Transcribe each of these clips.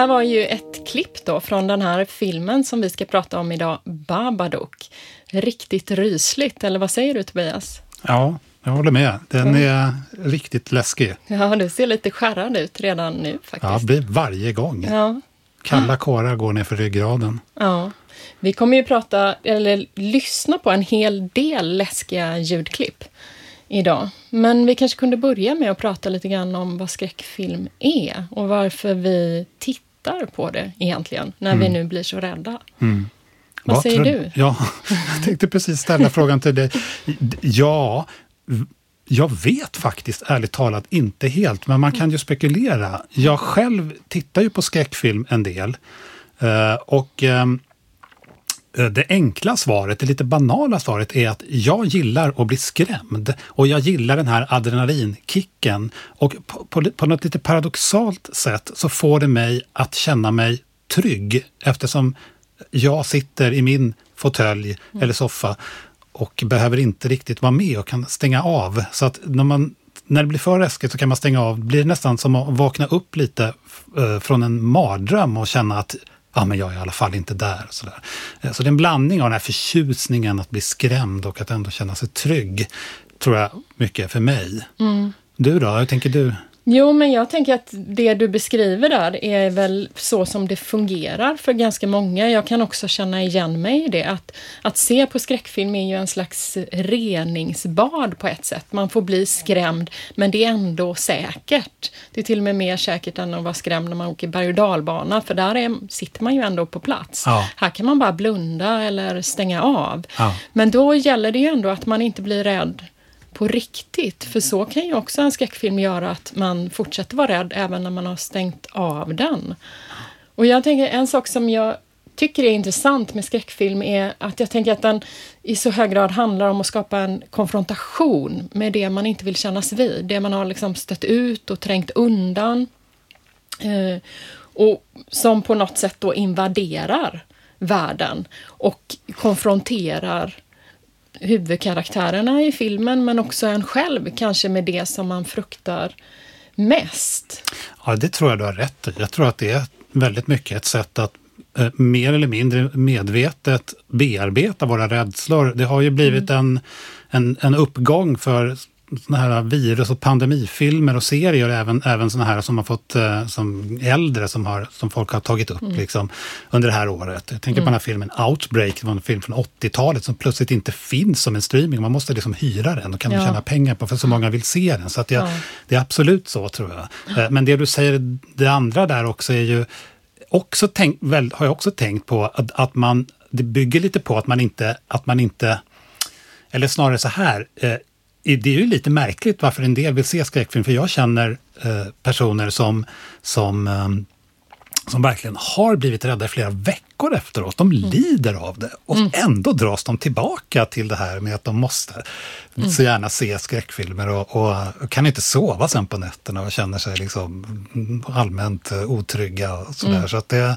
Här var ju ett klipp då från den här filmen som vi ska prata om idag, Babadook. Riktigt rysligt, eller vad säger du Tobias? Ja, jag håller med. Den är riktigt läskig. Ja, du ser lite skärrad ut redan nu faktiskt. Ja, det blir varje gång. Ja. Kalla kårar går ner för ryggraden. Ja. Vi kommer ju prata, eller lyssna på en hel del läskiga ljudklipp idag. Men vi kanske kunde börja med att prata lite grann om vad skräckfilm är och varför vi tittar på det egentligen, när vi nu blir så rädda. Vad Vad säger du? Ja, jag tänkte precis ställa frågan till dig. Ja, jag vet faktiskt ärligt talat inte helt, men man kan ju spekulera. Jag själv tittar ju på skräckfilm en del. Eh, Och ehm, eh, det enkla svaret, det lite banala svaret är att jag gillar att bli skrämd. Och jag gillar den här adrenalinkicken. Och på, på, på något lite paradoxalt sätt så får det mig att känna mig trygg eftersom jag sitter i min fåtölj eller soffa och behöver inte riktigt vara med och kan stänga av. Så att när, man, när det blir för läskigt så kan man stänga av. Det blir nästan som att vakna upp lite eh, från en mardröm och känna att ja, men jag är i alla fall inte där. och Så, där. Eh, så det är en blandning av den här förtjusningen att bli skrämd och att ändå känna sig trygg, tror jag mycket för mig. Du då, hur tänker du? Jo, men jag tänker att det du beskriver där är väl så som det fungerar för ganska många. Jag kan också känna igen mig i det. Att, att se på skräckfilm är ju en slags reningsbad på ett sätt. Man får bli skrämd, men det är ändå säkert. Det är till och med mer säkert än att vara skrämd när man åker berg och dalbana, för där är, sitter man ju ändå på plats. Ja. Här kan man bara blunda eller stänga av. Ja. Men då gäller det ju ändå att man inte blir rädd på riktigt. För så kan ju också en skräckfilm göra att man fortsätter vara rädd även när man har stängt av den. Och jag tänker en sak som jag tycker är intressant med skräckfilm är att jag tänker att den i så hög grad handlar om att skapa en konfrontation med det man inte vill kännas vid. Det man har liksom stött ut och trängt undan. Eh, och som på något sätt då invaderar världen och konfronterar huvudkaraktärerna i filmen men också en själv kanske med det som man fruktar mest. Ja, det tror jag du har rätt i. Jag tror att det är väldigt mycket ett sätt att eh, mer eller mindre medvetet bearbeta våra rädslor. Det har ju blivit en, en, en uppgång för såna här virus och pandemifilmer och serier, även, även såna här som har fått eh, som äldre som, har, som folk har tagit upp liksom, under det här året. Jag tänker på den här filmen Outbreak, det var en film från 80-talet som plötsligt inte finns som en streaming. Man måste liksom hyra den och kan Ja. tjäna pengar på för så många vill se den. Så att jag, Ja. det är absolut så tror jag. Eh, Men det du säger, det andra där också är ju också tänk, väl, har jag också tänkt på att, att man, det bygger lite på att man inte, att man inte, eller snarare så här, eh, det är ju lite märkligt varför en del vill se skräckfilm, för jag känner eh, personer som, som, eh, som verkligen har blivit rädda i flera veckor efteråt. De lider av det och ändå dras de tillbaka till det här med att de måste så gärna se skräckfilmer och, och kan inte sova sen på nätterna och känner sig liksom allmänt eh, otrygga och sådär. Så att det,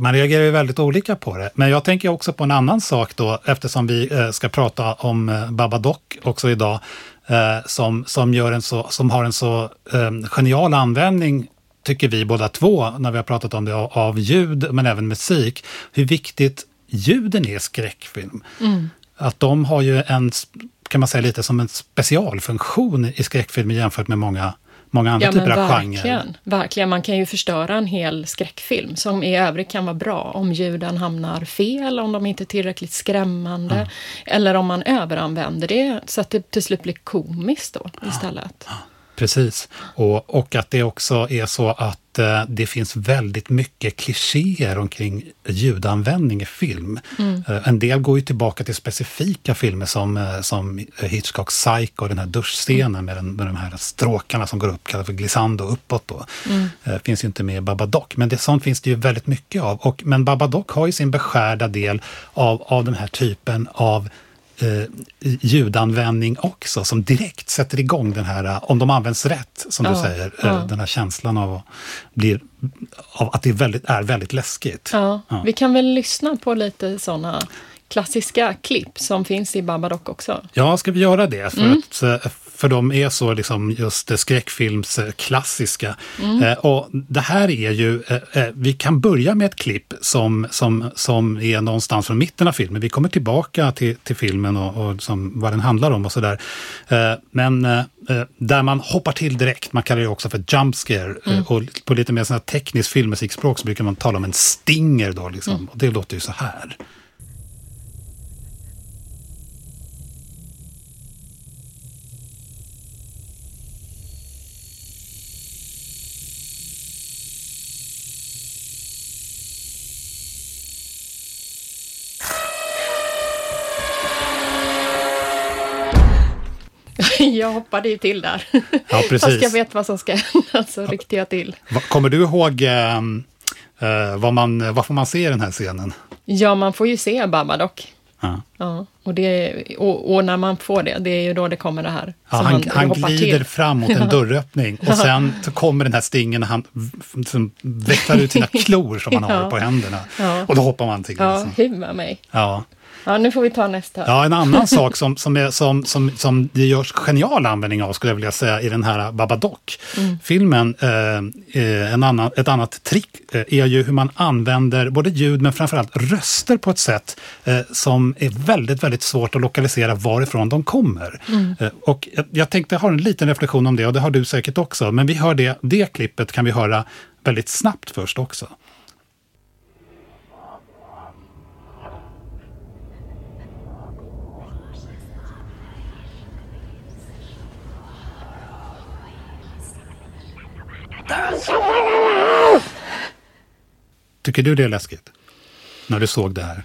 Man reagerar ju väldigt olika på det. Men jag tänker också på en annan sak då, eftersom vi eh, ska prata om eh, Babadook också idag, eh, som, som, gör en så, som har en så eh, genial användning, tycker vi båda två, när vi har pratat om det, av, ljud, men även musik, hur viktigt ljuden är i skräckfilm. Att de har ju en, kan man säga, lite som en specialfunktion i skräckfilm jämfört med många, många andra Ja, typer av genrer. verkligen. Man kan ju förstöra en hel skräckfilm som i övrigt kan vara bra om ljuden hamnar fel, om de inte är tillräckligt skrämmande eller om man överanvänder det så att det till slut blir komiskt då istället. Precis. Och, och att det också är så att det finns väldigt mycket klichéer omkring ljudanvändning i film. Eh, en del går ju tillbaka till specifika filmer som, eh, som Hitchcocks Psycho, den här duschscenen med, den, med de här stråkarna som går upp, kallas för glissando uppåt. Då. Eh, finns ju inte med i Babadook, men det, sånt finns det ju väldigt mycket av. Och, men Babadook har ju sin beskärda del av, av den här typen av eh, ljudanvändning också som direkt sätter igång den här, eh, om de används rätt, som du Ja, säger, eh, ja. den här känslan av, blir, av att det är väldigt, är väldigt läskigt. Ja, Ja. Vi kan väl lyssna på lite sådana klassiska klipp som finns i Babadook också. Ja, ska vi göra det? För, Mm. att, eh, för de är så liksom just skräckfilmsklassiska. Mm. Eh, och det här är ju, eh, eh, vi kan börja med ett klipp som, som, som är någonstans från mitten av filmen. Vi kommer tillbaka till, till filmen och, och som, vad den handlar om och sådär. Eh, men eh, där man hoppar till direkt, man kallar det också för jump scare. Mm. Och på lite mer tekniskt filmmusikspråk så brukar man tala om en stinger då. Liksom. Mm. Och det låter ju så här. Jag hoppade ju till där. Ja, precis. Fast jag vet vad som ska hända så ryckte jag till. Kommer du ihåg eh, vad, man, vad får man se i den här scenen? Ja, man får ju se Babadook. Ja. ja. och, det, och, och, när man får det, det är ju då det kommer det här. Ja, han, han, glider till. fram mot en dörröppning och sen så kommer den här stingen och han som vecklar ut sina klor som han har på händerna. Ja. Och då hoppar man till. Ja, hymma mig. Ja. Ja, nu får vi ta nästa. Ja, en annan sak som, som, är, som, som, som det görs genial användning av, skulle jag vilja säga, i den här Babadook-filmen. Mm. Eh, en annan, ett annat trick eh, är ju hur man använder både ljud men framförallt röster på ett sätt eh, som är väldigt, väldigt svårt att lokalisera varifrån de kommer. Mm. Eh, och jag, jag tänkte ha en liten reflektion om det, och det har du säkert också, men vi hör det, det klippet kan vi höra väldigt snabbt först också. Tycker du det är läskigt? När du såg det här?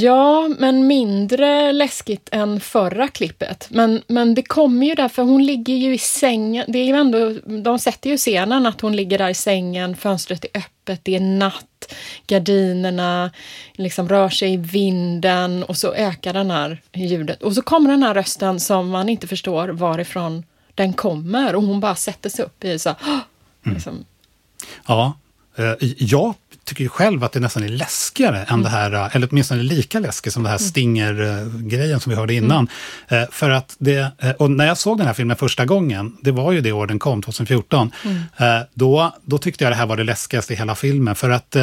Ja, men mindre läskigt än förra klippet. Men, men det kommer ju där, för hon ligger ju i sängen. Det är ju ändå, de sätter ju scenen att hon ligger där i sängen, fönstret är öppet, det är natt, gardinerna liksom rör sig i vinden och så ökar den här ljudet. Och så kommer den här rösten som man inte förstår varifrån den kommer och hon bara sätter sig upp i så mm. liksom. Ja, eh, jag tycker ju själv att det nästan är läskigare än mm. det här, eller åtminstone lika läskigt som det här mm. Stinger-grejen som vi hörde innan. Mm. För att det, eh, och när jag såg den här filmen första gången, det var ju det år den kom, 2014, mm. då, då tyckte jag det här var det läskigaste i hela filmen. För att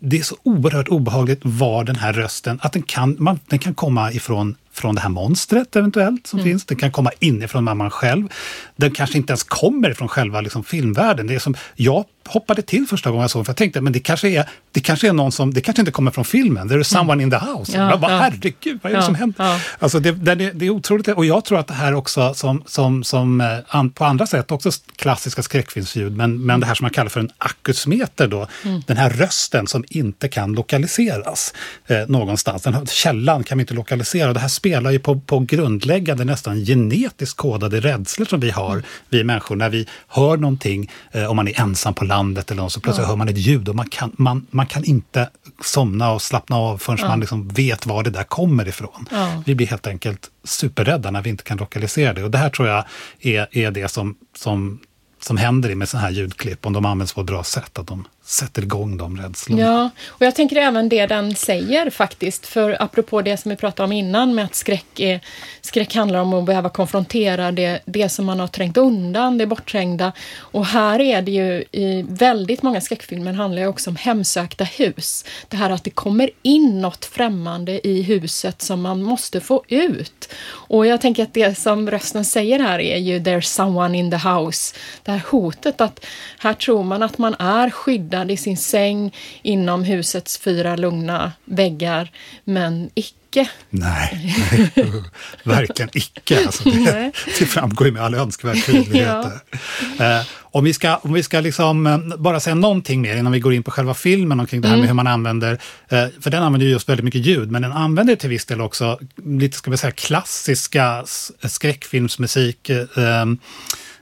det är så oerhört obehagligt var den här rösten, att den kan, man, den kan komma ifrån från det här monstret eventuellt som mm. finns. Den kan komma inifrån mamman själv. Den kanske inte ens kommer från själva liksom, filmvärlden. Det är som, jag hoppade till första gången jag såg den, för jag tänkte men det kanske är, det kanske är någon som, det kanske inte kommer från filmen, there is someone mm. in the house. Ja, jag bara, ja. herregud, vad är det ja, som händer? Ja. Alltså det, det, det, är otroligt, och jag tror att det här också som, som, som eh, på andra sätt också klassiska skräckfilmsljud, men, men det här som man kallar för en akusmeter då, mm. den här rösten som inte kan lokaliseras eh, någonstans. Den här källan kan vi inte lokalisera. Det här spelar ju på, på grundläggande, nästan genetiskt kodade rädslor som vi har, mm. vi människor, när vi hör någonting, eh, om man är ensam på landet eller något, så plötsligt ja. hör man ett ljud och man kan, man, man kan inte somna och slappna av förrän ja. man liksom vet var det där kommer ifrån. Ja. Vi blir helt enkelt superrädda när vi inte kan lokalisera det. Och det här tror jag är, är det som, som, som händer med sådana här ljudklipp, om de används på ett bra sätt. Att de sätter igång de rädslorna. Ja, och jag tänker även det den säger faktiskt. För apropå det som vi pratade om innan med att skräck, är, skräck handlar om att behöva konfrontera det, det som man har trängt undan, det bortträngda. Och här är det ju i väldigt många skräckfilmer handlar det också om hemsökta hus. Det här att det kommer in något främmande i huset som man måste få ut. Och jag tänker att det som rösten säger här är ju “There's someone in the house”. Det här hotet att här tror man att man är skyddad skyddad i sin säng inom husets fyra lugna väggar, men icke. Nej, verkligen icke. Alltså det, det framgår ju med all önskvärd tydlighet. ja. eh, om vi ska, om vi ska liksom, eh, bara säga någonting mer innan vi går in på själva filmen omkring det här mm. med hur man använder, eh, för den använder ju just väldigt mycket ljud, men den använder till viss del också lite, ska vi säga, klassiska skräckfilmsmusik, eh,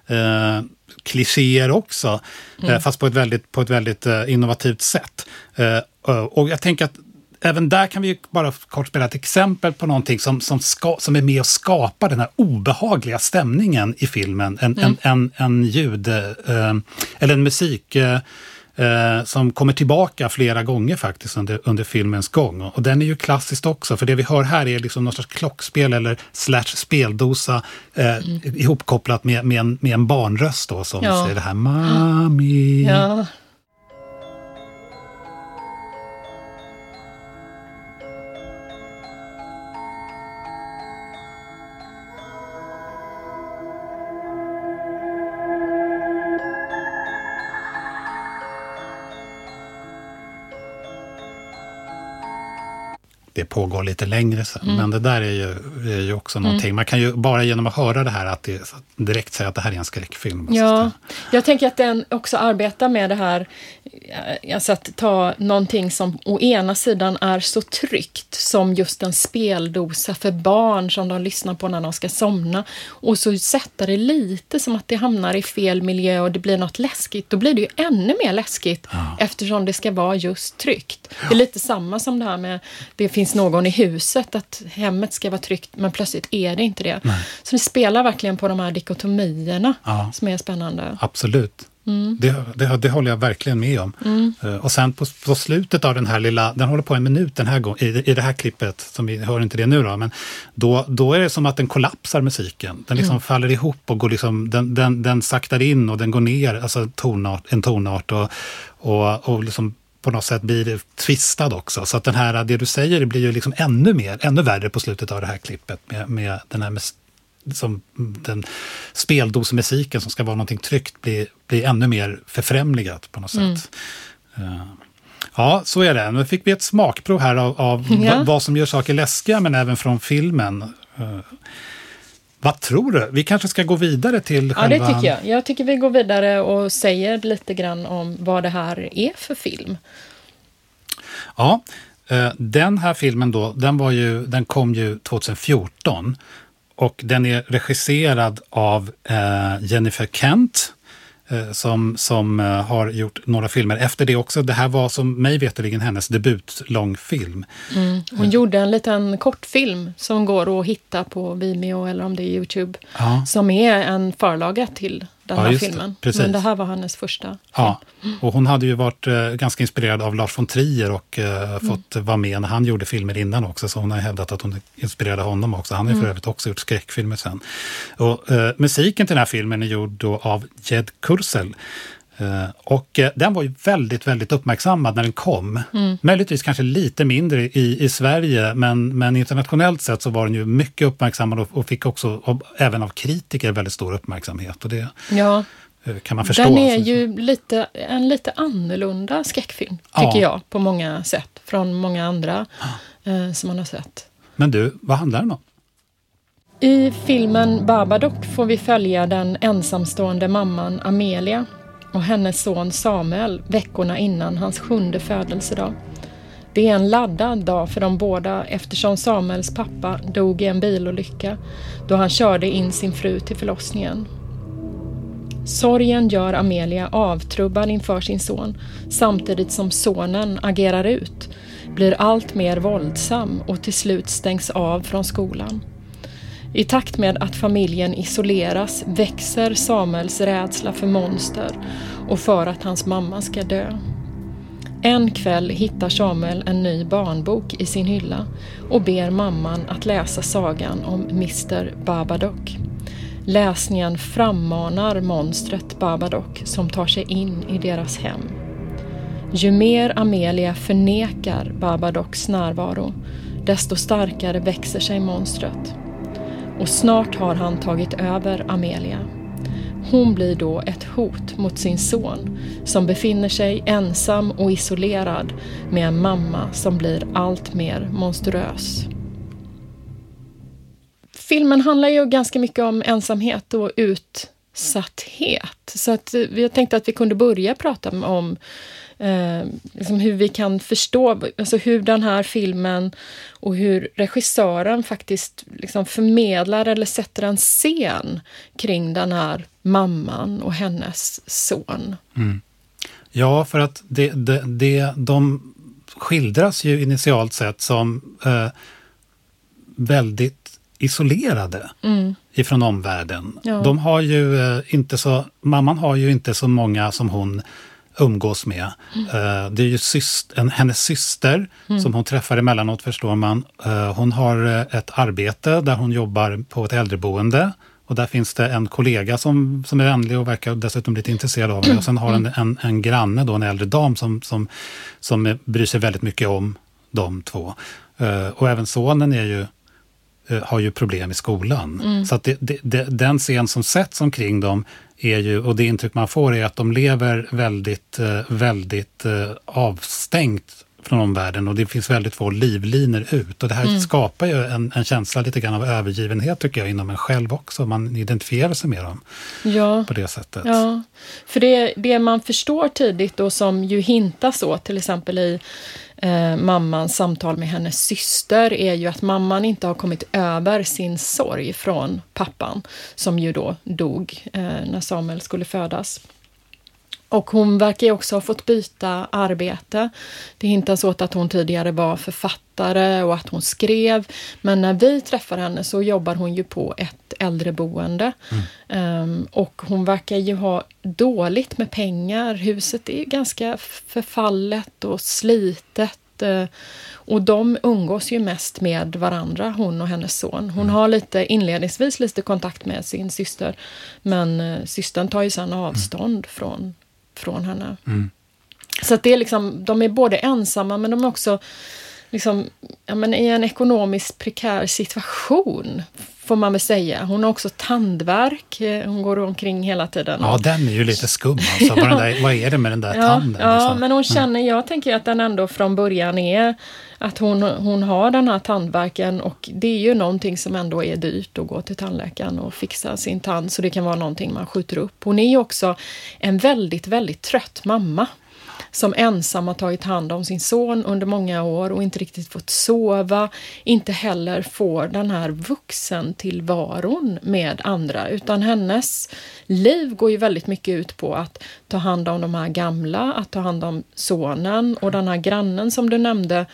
eh, klichéer också, eh, mm. fast på ett väldigt, på ett väldigt eh, innovativt sätt. Eh, och jag tänker att även där kan vi bara kort spela ett exempel på någonting som, som, ska, som är med och skapar den här obehagliga stämningen i filmen. En, mm. en, en, en ljud, eller en musik eh, som kommer tillbaka flera gånger faktiskt under, under filmens gång. Och den är ju klassiskt också, för det vi hör här är liksom något slags klockspel eller slash speldosa eh, mm. ihopkopplat med, med, en, med en barnröst då, som ja. säger det här Mami. Ja. Det pågår lite längre sen. Mm. Men det där är ju, är ju också mm. någonting. Man kan ju bara genom att höra det här att det, direkt säga att det här är en skräckfilm. Ja, jag tänker att den också arbetar med det här, alltså att ta någonting som å ena sidan är så tryggt som just en speldosa för barn som de lyssnar på när de ska somna och så sätta det lite som att det hamnar i fel miljö och det blir något läskigt. Då blir det ju ännu mer läskigt ja. eftersom det ska vara just tryggt. Ja. Det är lite samma som det här med det finns finns någon i huset, att hemmet ska vara tryggt, men plötsligt är det inte det. Nej. Så det spelar verkligen på de här dikotomierna ja. som är spännande. Absolut. Mm. Det, det, det, håller jag verkligen med om. Mm. Uh, och sen på, på, slutet av den här lilla, den håller på en minut den här gången, i, i det här klippet, som vi hör inte det nu då, men då, då är det som att den kollapsar musiken. Den liksom mm. faller ihop och går liksom, den, den, den saktar in och den går ner, alltså tonart, en tonart och, och, och liksom på något sätt blir tvistad också. Så att den här, det du säger blir ju liksom ännu mer, ännu värre på slutet av det här klippet med, med den här som den speldosmusiken som ska vara någonting tryggt blir, blir ännu mer förfrämligat på något mm. sätt. Uh, ja, så är det. Nu fick vi ett smakprov här av, av ja. vad som gör saker läskiga, men även från filmen. Uh, vad tror du? Vi kanske ska gå vidare till själva... Ja, det tycker jag. Jag tycker vi går vidare och säger lite grann om vad det här är för film. Ja, eh, den här filmen då, den, var ju, den kom ju 2014 och den är regisserad av eh, Jennifer Kent Eh, som, som eh, har gjort några filmer efter det också. Det här var som mig veterligen hennes debutlångfilm. Mm. Hon gjorde en liten kortfilm som går att hitta på Vimeo eller om det är Youtube. Ja. Som är en förlaga till den ja, här filmen. Det, Men det här var hennes första film. Ja, och hon hade ju varit eh, ganska inspirerad av Lars von Trier och eh, mm. fått vara med när han gjorde filmer innan också. Så hon har hävdat att hon inspirerade honom också. Han har mm. för övrigt också gjort skräckfilmer sen. Och, eh, musiken till den här filmen är gjord då av Jed Kursel. Eh, och eh, den var ju väldigt, väldigt uppmärksammad när den kom. Mm. Möjligtvis kanske lite mindre i, i Sverige, men, men internationellt sett så var den ju mycket uppmärksammad och, och fick också, och även av kritiker, väldigt stor uppmärksamhet. Och det ja. Eh, kan man förstå. Den är ju lite, en lite annorlunda skräckfilm, tycker ja. jag, på många sätt, från många andra eh, som man har sett. Men du, vad handlar den om? I filmen Babadook får vi följa den ensamstående mamman Amelia och hennes son Samuel veckorna innan hans sjunde födelsedag. Det är en laddad dag för de båda eftersom Samuels pappa dog i en bilolycka då han körde in sin fru till förlossningen. Sorgen gör Amelia avtrubbad inför sin son samtidigt som sonen agerar ut, blir allt mer våldsam och till slut stängs av från skolan. I takt med att familjen isoleras växer Samuels rädsla för monster och för att hans mamma ska dö. En kväll hittar Samuel en ny barnbok i sin hylla och ber mamman att läsa sagan om Mr Babadook. Läsningen frammanar monstret Babadook som tar sig in i deras hem. Ju mer Amelia förnekar Babadooks närvaro, desto starkare växer sig monstret och snart har han tagit över Amelia. Hon blir då ett hot mot sin son som befinner sig ensam och isolerad med en mamma som blir allt mer monstruös. Filmen handlar ju ganska mycket om ensamhet och ut utsatthet. Så att vi tänkte att vi kunde börja prata om eh, liksom hur vi kan förstå, alltså hur den här filmen och hur regissören faktiskt liksom förmedlar eller sätter en scen kring den här mamman och hennes son. Mm. Ja, för att det, det, det, de skildras ju initialt sett som eh, väldigt isolerade mm. Ifrån omvärlden. Ja. De har ju eh, inte så, mamman har ju inte så många som hon umgås med. Mm. Det är ju syster, en, hennes syster mm. som hon träffar emellanåt förstår man. Hon har ett arbete där hon jobbar på ett äldreboende. Och där finns det en kollega som, som är vänlig och verkar dessutom lite intresserad av henne. Och sen har en, en, en granne, då, en äldre dam, som, som, som bryr sig väldigt mycket om de två. Och även sonen är ju Eh, har ju problem i skolan. Mm. Så att det, det, det, den scen som sätts omkring dem är ju, och det intryck man får är att de lever väldigt, eh, väldigt eh, avstängt från omvärlden och det finns väldigt få livlinor ut. Och det här mm. skapar ju en, en, känsla lite grann av övergivenhet tycker jag inom en själv också. Man identifierar sig med dem ja. på det sättet. Ja, för det, det man förstår tidigt och som ju hintas åt till exempel i eh, mammans samtal med hennes syster är ju att mamman inte har kommit över sin sorg från pappan som ju då dog eh, när Samuel skulle födas. Och hon verkar ju också ha fått byta arbete. Det hintas åt att hon tidigare var författare och att hon skrev. Men när vi träffar henne så jobbar hon ju på ett äldreboende. Mm. Um, och hon verkar ju ha dåligt med pengar. Huset är ganska förfallet och slitet. Uh, och de umgås ju mest med varandra, hon och hennes son. Hon mm. har lite inledningsvis lite kontakt med sin syster. Men uh, systern tar ju sedan avstånd mm. från från henne. Mm. Så att det är liksom, de är både ensamma men de är också liksom, ja, men i en ekonomiskt prekär situation, får man väl säga. Hon har också tandvärk. Eh, hon går omkring hela tiden. Ja, den är ju lite skum. Alltså. vad, där, vad är det med den där ja, tanden? Ja, alltså? men hon känner, jag tänker att den ändå från början är att hon, hon har den här tandvärken och det är ju någonting som ändå är dyrt att gå till tandläkaren och fixa sin tand så det kan vara någonting man skjuter upp. Hon är ju också en väldigt, väldigt trött mamma som ensam har tagit hand om sin son under många år och inte riktigt fått sova, inte heller får den här vuxentillvaron med andra, utan hennes liv går ju väldigt mycket ut på att ta hand om de här gamla, att ta hand om sonen och den här grannen som du nämnde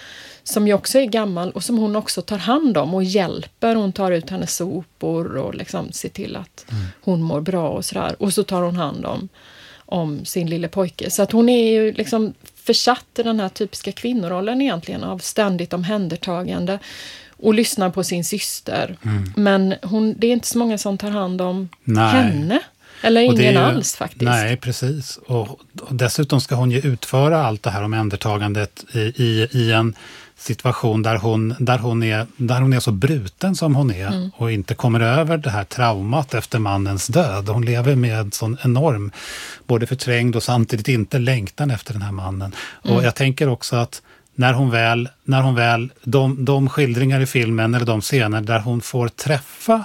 som ju också är gammal och som hon också tar hand om och hjälper. Hon tar ut hennes sopor och liksom ser till att mm. hon mår bra och sådär. Och så tar hon hand om, om sin lille pojke. Så att hon är ju liksom försatt i den här typiska kvinnorollen egentligen av ständigt omhändertagande och lyssnar på sin syster. Mm. Men hon, det är inte så många som tar hand om Nej. henne. Eller ingen ju, alls faktiskt. Nej, precis. Och, och, dessutom ska hon ju utföra allt det här omhändertagandet i, i, i en situation där hon, där, hon är, där hon är så bruten som hon är mm. och inte kommer över det här traumat efter mannens död. Hon lever med sån enorm, både förträngd och samtidigt inte längtan efter den här mannen. Mm. Och jag tänker också att när hon väl, när hon väl de, de skildringar i filmen eller de scener där hon får träffa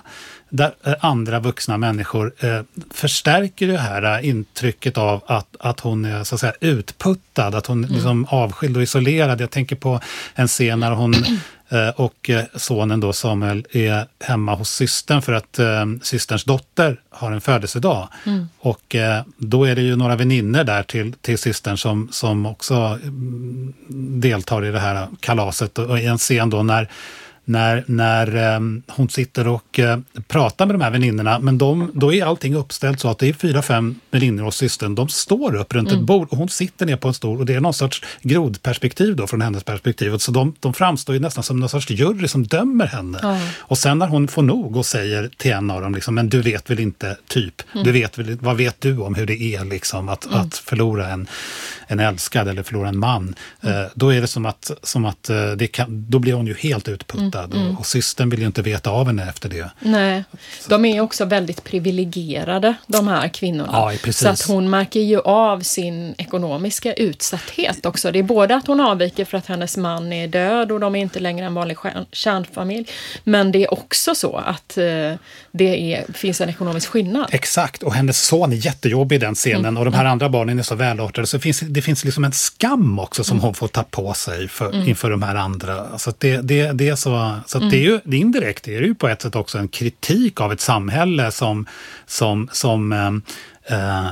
där eh, andra vuxna människor eh, förstärker det här eh, intrycket av att, att hon är så att säga, utputtad, att hon är mm. liksom avskild och isolerad. Jag tänker på en scen när hon eh, och eh, sonen då Samuel är hemma hos systern för att eh, systerns dotter har en födelsedag. Mm. Och då är det ju några väninnor där till, till systern som, som också mm, deltar i det här kalaset. Och i en scen då när när, när um, hon sitter och uh, pratar med de här väninnorna. Men de, då är allting uppställt så att det är fyra, fem väninnor och systern. De står upp runt mm. ett bord och hon sitter ner på en stol och det är någon sorts grodperspektiv då från hennes perspektiv. Så de, de framstår ju nästan som någon sorts jury som dömer henne. Mm. Och sen när hon får nog och säger till en av dem, liksom, men du vet väl inte, typ, mm. du vet väl, vad vet du om hur det är liksom, att, mm. att förlora en, en älskad eller förlora en man? Uh, då är det som att, som att uh, det kan, då blir hon ju helt utputtad hotad mm. och, och systern vill ju inte veta av henne efter det. Nej, de är också väldigt privilegierade de här kvinnorna. Ja, precis. Så att hon märker ju av sin ekonomiska utsatthet också. Det är både att hon avviker för att hennes man är död och de är inte längre en vanlig kärnfamilj. Men det är också så att eh, det är, finns en ekonomisk skillnad. Exakt, och hennes son är jättejobbig i den scenen mm. och de här andra barnen är så välartade. Så det finns, det finns liksom en skam också som mm. hon får ta på sig för, mm. inför de här andra. Alltså det, det, det är så så mm. det är ju det indirekt det är ju på ett sätt också en kritik av ett samhälle som, som, som eh, eh,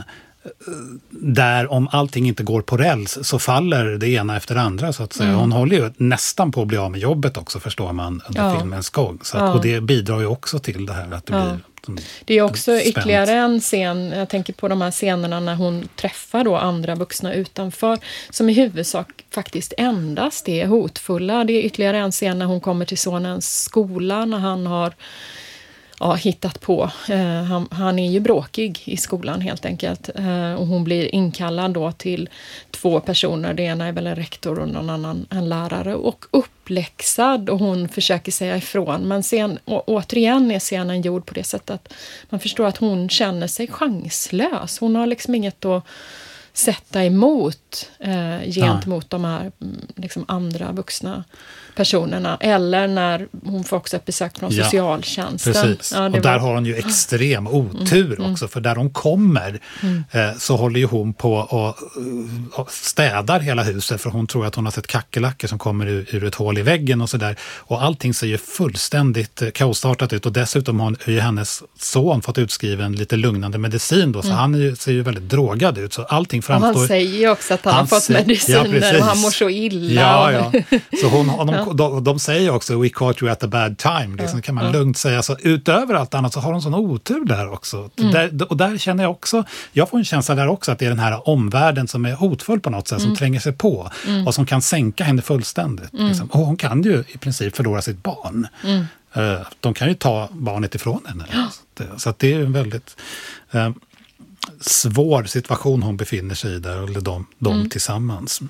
där om allting inte går på räls så faller det ena efter det andra så att säga. Mm. Hon håller ju nästan på att bli av med jobbet också förstår man under ja. filmens gång. Så att, ja. Och det bidrar ju också till det här att det, ja. blir, det är också spänt. ytterligare en scen, jag tänker på de här scenerna när hon träffar då andra vuxna utanför, som i huvudsak faktiskt endast är hotfulla. Det är ytterligare en scen när hon kommer till sonens skola, när han har ja, hittat på. Eh, han, han, är ju bråkig i skolan helt enkelt. Eh, och hon blir inkallad då till två personer. Det ena är väl en rektor och någon annan en lärare. Och uppläxad och hon försöker säga ifrån. Men sen, återigen är scenen gjord på det sättet att man förstår att hon känner sig chanslös. Hon har liksom inget att sätta emot eh, gentemot ja. de här mm, liksom, andra vuxna personerna. Eller när hon får också ett besök från ja, socialtjänsten. Precis. Ja, och där har hon ju extrem otur mm, också, för där hon kommer mm. eh, så håller ju hon på och, och städar hela huset för hon tror att hon har sett kackerlackor som kommer ur, ur ett hål i väggen och sådär. Och allting ser ju fullständigt eh, kaosartat ut och dessutom har ju hennes son fått utskriven lite lugnande medicin då, så mm. han ju, ser ju väldigt drogad ut. Så allting framstår... Och han säger ju också att han, han har fått mediciner och han mår så illa. Ja, ja. Så hon, de de, de säger också “We caught you at a bad time”. Liksom, ja, kan man ja. lugnt säga. Så utöver allt annat så har de sån otur där också. Mm. Där, och där känner jag också, jag får en känsla där också att det är den här omvärlden som är hotfull på något sätt, mm. som tränger sig på mm. och som kan sänka henne fullständigt. Mm. Liksom. Och hon kan ju i princip förlora sitt barn. Mm. Uh, de kan ju ta barnet ifrån henne. Ja. Så, det är en väldigt uh, svår situation hon befinner sig i där, eller de, de mm. tillsammans.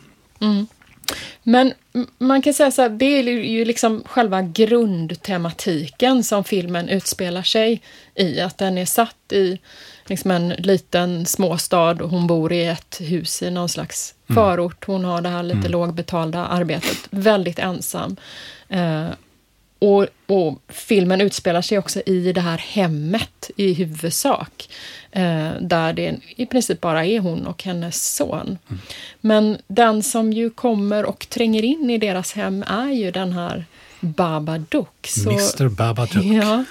Men man kan säga så här, det är ju liksom själva grundtematiken som filmen utspelar sig i. Att den är satt i liksom en liten småstad och hon bor i ett hus i någon slags mm. förort. Hon har det här lite mm. lågbetalda arbetet, väldigt ensam. Eh, och, och, filmen utspelar sig också i det här hemmet i huvudsak. Eh, där det i princip bara är hon och hennes son. Mm. Men den som ju kommer och tränger in i deras hem är ju den här Babadook. Så, Mr Babadook. Ja,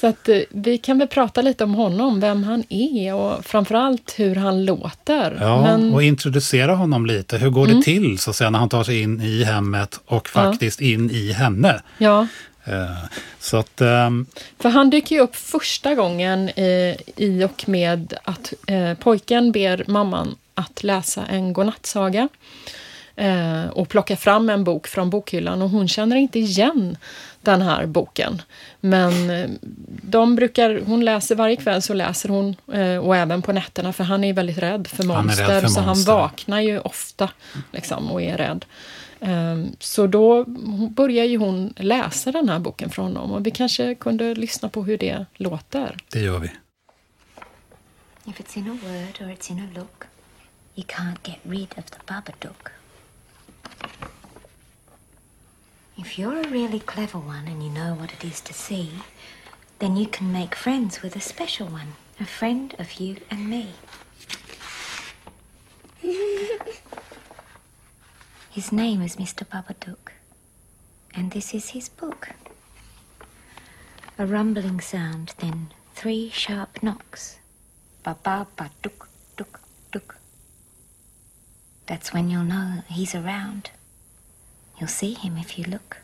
så att eh, vi kan väl prata lite om honom, vem han är och framförallt hur han låter. Ja, Men... och introducera honom lite. Hur går mm. det till så att säga, när han tar sig in i hemmet och faktiskt ja. in i henne? Ja. Eh, så att, um... För han dyker ju upp första gången eh, i och med att eh, pojken ber mamman att läsa en godnattsaga eh, och plocka fram en bok från bokhyllan och hon känner inte igen den här boken. Men eh, de brukar, hon läser varje kväll så läser hon eh, och även på nätterna för han är väldigt rädd för monster. Rädd för så monster. han vaknar ju ofta liksom, och är rädd. Ehm, så då börjar ju hon läsa den här boken från honom och vi kanske kunde lyssna på hur det låter. Det gör vi. If it's in a word or it's in a look you can't get rid of the Babadook. If you're a really clever one and you know what it is to see, then you can make friends with a special one, a friend of you and me. his name is Mr. Babadook, and this is his book. A rumbling sound, then three sharp knocks. Ba-ba-ba-dook, dook, dook. That's when you'll know he's around. You'll see him if you look.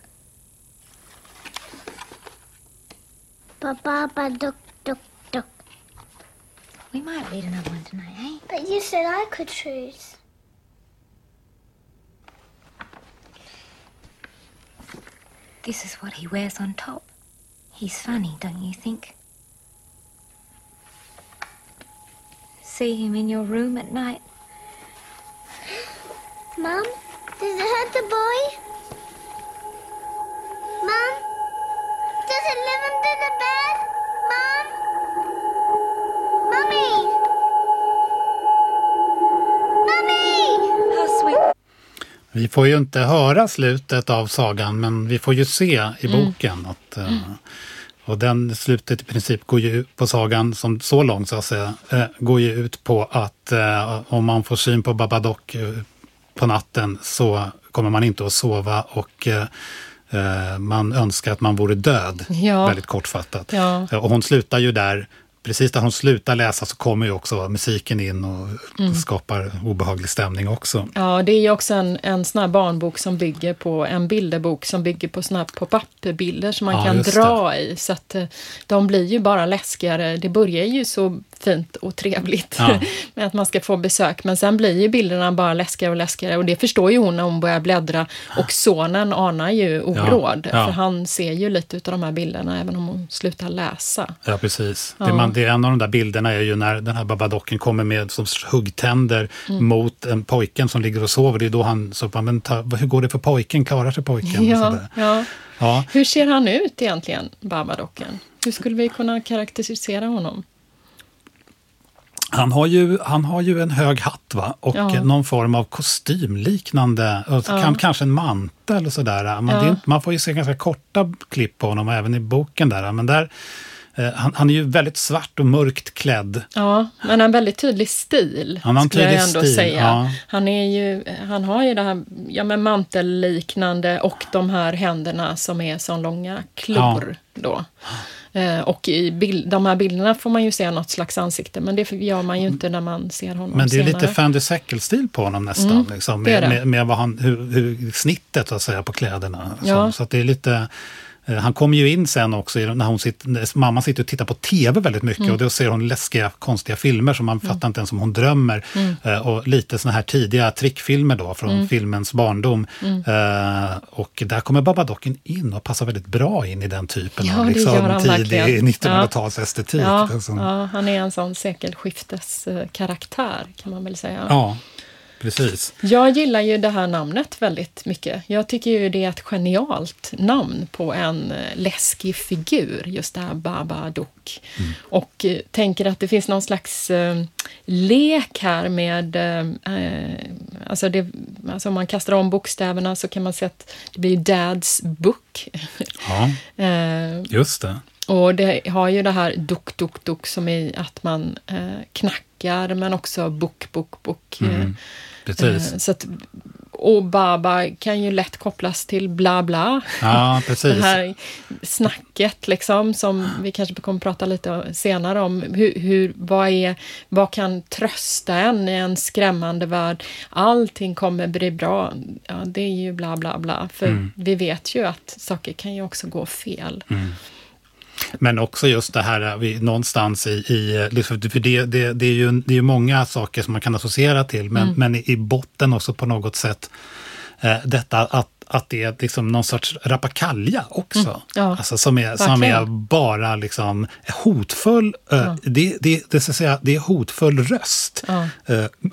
Ba-ba-ba, duck, duck, duck. We might read another one tonight, eh? But you said I could choose. This is what he wears on top. He's funny, don't you think? See him in your room at night? Mum, does it hurt the boy? Mom? Does it live under the bed? Mom? Mommy? Vi får ju inte höra slutet av sagan, men vi får ju se i mm. boken att uh, och den slutet i princip går ju på sagan, som så långt så att säga, äh, går ju ut på att äh, om man får syn på Babadook äh, på natten så kommer man inte att sova och Eh, man önskar att man vore död, ja. väldigt kortfattat. Ja. Och hon slutar ju där precis när hon slutar läsa så kommer ju också musiken in och Mm. skapar obehaglig stämning också. Ja, det är ju också en, en sån här barnbok som bygger på en bilderbok som bygger på såna här pop-up-bilder som man Ja, kan dra i. Så att eh, de blir ju bara läskigare. Det börjar ju så fint och trevligt Ja. med att man ska få besök. Men sen blir ju bilderna bara läskigare och läskigare. Och det förstår ju hon när hon börjar bläddra. Och sonen anar ju oråd. Ja, ja. För han ser ju lite av de här bilderna även om hon slutar läsa. Ja, precis. Det, man, det är en av de där bilderna är ju när den här babadocken kommer med som huggtänder Mm. mot en pojken som ligger och sover. Det är då han så men ta, hur går det för pojken? Klarar sig pojken? Ja. ja. Hur ser han ut egentligen, Babadocken? Hur skulle vi kunna karaktärisera honom? Han, har ju, han har ju en hög hatt va? och Ja. någon form av kostymliknande, och Ja. kan, kanske en mantel och sådär. Men Ja. man får ju se ganska korta klipp på honom, även i boken där. Men där eh, han, han är ju väldigt svart och mörkt klädd. Ja, men en väldigt tydlig stil, Han har en skulle jag tydlig ändå stil, säga. ja. Han, är ju, han har ju det här ja, men mantelliknande och de här händerna som är som långa klor. Då. Eh, och i bild, de här bilderna får man ju se något slags ansikte, men det gör man ju inte när man ser honom Men det är senare. lite Fandy Säckel-stil på honom nästan. Mm, liksom, med, med, med han, hur, hur snittet att säga, på kläderna. Ja. Så, så att det är lite... eh, Han kommer ju in sen också när hon sitter, mamma sitter och tittar på tv väldigt mycket Mm. och då ser hon läskiga, konstiga filmer som man fattar inte ens om hon drömmer. Mm. Eh, Och lite såna här tidiga trickfilmer då från filmens barndom. Mm. Eh, Och där kommer Babadocken in och passar väldigt bra in i den typen Ja, av liksom, gör han tidig verkligen. 1900-talsestetik. Ja, ja, han är en sån sekelskifteskaraktär kan man väl säga. ja, precis. Jag gillar ju det här namnet väldigt mycket. Jag tycker ju det är ett genialt namn på en eh, läskig figur, just det här Babadook. Och eh, tänker att det finns någon slags eh, lek här med... Eh, eh, alltså, det, alltså om man kastar om bokstäverna så kan man se att det blir Dads book. Ja, just det. Och det har ju det här duk, duk, duk som i att man eh, knackar men också bok, bok, bok. eh, Precis. Eh, Så att, och baba kan ju lätt kopplas till bla bla. Ja, precis. Det här snacket liksom som vi kanske kommer prata lite senare om. Hur, hur, vad, är, vad kan trösta en i en skrämmande värld? Allting kommer bli bra. Ja, det är ju bla bla bla. För Mm. vi vet ju att saker kan ju också gå fel. Men också just det här eh, vi, någonstans i, i liksom, för det, det, det är ju det är ju många saker som man kan associera till, men, Mm. men i, i botten också på något sätt eh, detta att att det är liksom någon sorts rappakalja också. Mm. ja, alltså som, är, som är bara liksom hotfull. Ja. Det, det, det, att säga, det är hotfull röst. Ja.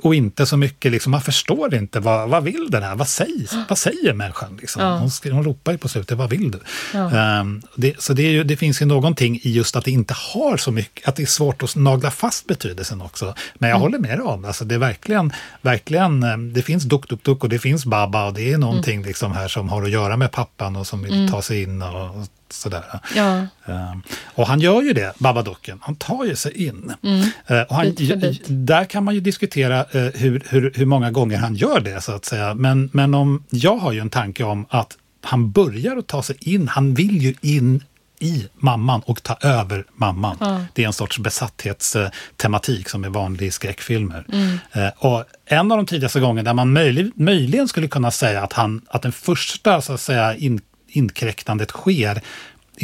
Och inte så mycket, liksom, man förstår inte vad, vad vill den här, vad, sägs, vad säger människan? Liksom? Ja. Hon, hon ropar ju på slutet, vad vill du? Ehm, det, så det, är ju, det finns ju någonting i just att det inte har så mycket, att det är svårt att nagla fast betydelsen också. Men jag håller med dig om, alltså det är verkligen, verkligen, eh, det finns duk, duk, duk och det finns baba och det är någonting liksom här som har att göra med pappan och som vill ta sig in och, och sådär. Ja, Ehm, och han gör ju det, Babadocken. Han tar ju sig in. Eh, och han, Bit bit. Där kan man ju diskutera eh, hur, hur, hur många gånger han gör det, så att säga. Men, men om, jag har ju en tanke om att han börjar att ta sig in. Han vill ju in i mamman och ta över mamman. Ja. Det är en sorts besatthetstematik som är vanlig i skräckfilmer. Mm. Eh, och en av de tidigaste gångerna där man möjlig, möjligen skulle kunna säga att, han, att den första så att säga, in, inkräktandet sker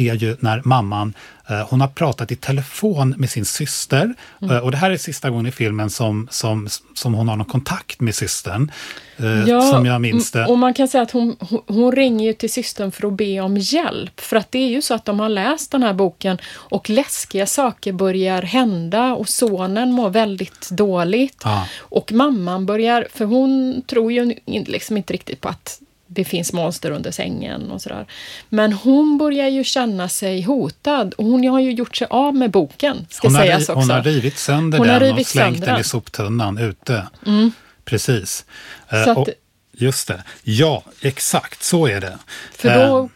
är ju när mamman eh, hon har pratat i telefon med sin syster. Mm. Eh, och det här är sista gången i filmen som, som, som hon har någon kontakt med systern. Eh, som jag minns det. Och man kan säga att hon, hon, ringer ju till systern för att be om hjälp. För att det är ju så att de har läst den här boken och läskiga saker börjar hända och sonen mår väldigt dåligt. Ja. Och mamman börjar, för hon tror ju liksom inte riktigt på att det finns monster under sängen och sådär. Men hon börjar ju känna sig hotad och hon har ju gjort sig av med boken, ska Hon har, sägas också. hon har rivit sönder Hon den och rivit slängt sönder den i soptunnan ute. Precis. Eh, att- och, just det. Ja, exakt så är det. För Eh, då,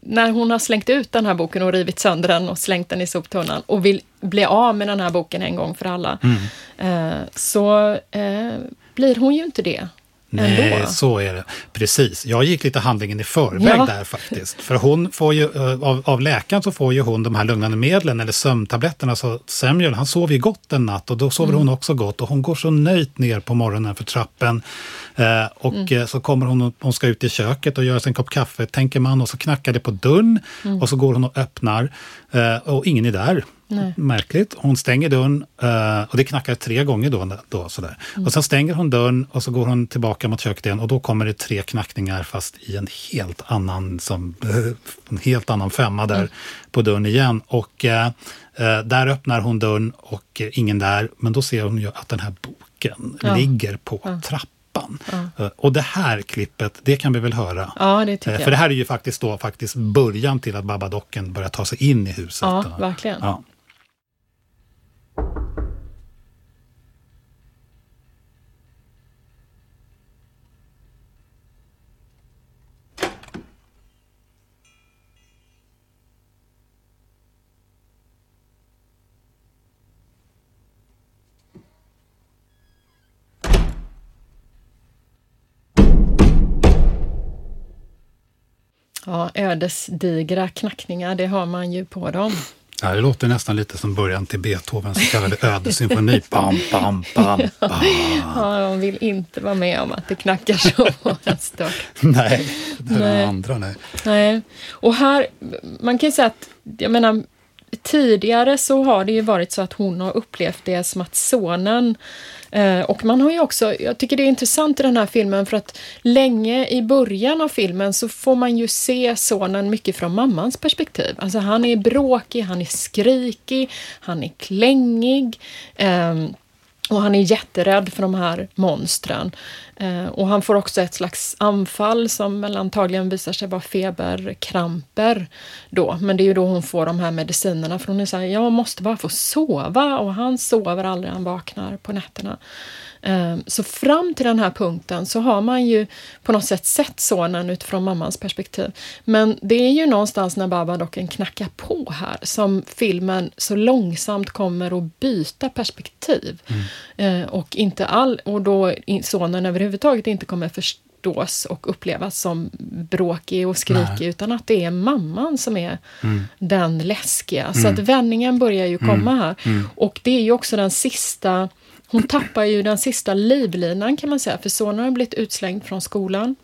när hon har slängt ut den här boken och rivit sönder den och slängt den i soptunnan och vill bli av med den här boken en gång för alla, Mm. eh, så eh, blir hon ju inte det. Nej, ändå. så är det. Precis. Jag gick lite handlingen i förväg Ja. där faktiskt. För hon får ju, eh, av, av läkaren så får ju hon de här lugnande medlen eller sömntabletterna. Så Samuel, han sover ju gott en natt och då sover Mm. hon också gott. Och hon går så nöjt ner på morgonen för trappen. Eh, och Mm. eh, så kommer hon, hon ska ut i köket och göra sig en kopp kaffe, tänker man. Och så knackar det på dörren. Mm. Och så går hon och öppnar. Eh, och ingen är där. Nej. Märkligt. Hon stänger dörren eh, och det knackar tre gånger då. då sådär. Mm. Och sen stänger hon dörren och så går hon tillbaka mot köket igen och då kommer det tre knackningar fast i en helt annan, som, en helt annan femma där Mm. på dörren igen. Och eh, eh, där öppnar hon dörren och eh, ingen där. Men då ser hon ju att den här boken Ja. ligger på trappan. Eh, och det här klippet, det kan vi väl höra. Ja, det Eh, jag. För det här är ju faktiskt då faktiskt början till att Babadocken börjar ta sig in i huset. Ja, verkligen. Ja. Ja, ödesdigra knackningar, det har man ju på dem. Ja, det låter nästan lite som början till Beethovens så kallade ödesymfoni. Bam, bam, bam, bam. Ja, de vill inte vara med om att det knackar så stört. Nej, det är Nej. den andra. Nej. Nej, och här, man kan ju säga att, jag menar, tidigare så har det ju varit så att hon har upplevt det som att sonen eh, och man har ju också, jag tycker det är intressant i den här filmen för att länge i början av filmen så får man ju se sonen mycket från mammans perspektiv. Alltså han är bråkig, han är skrikig, han är klängig. Eh, och han är jätterädd för de här monstren. Eh, och han får också ett slags anfall som väl antagligen visar sig vara feberkramper. Då. Men det är ju då hon får de här medicinerna för hon är så här, jag måste bara få sova och han sover aldrig, han vaknar på nätterna. Eh, så fram till den här punkten så har man ju på något sätt sett sonen utifrån mammans perspektiv. Men det är ju någonstans när Babadocken knackar på här som filmen så långsamt kommer att byta perspektiv. Eh, och, inte all, och då sonen överhuvudtaget inte kommer förstås och upplevas som bråkig och skrikig utan att det är mamman som är den läskiga. Så att vändningen börjar ju komma här. Och det är ju också den sista hon tappar ju den sista livlinan kan man säga, för sonen har blivit utslängd från skolan.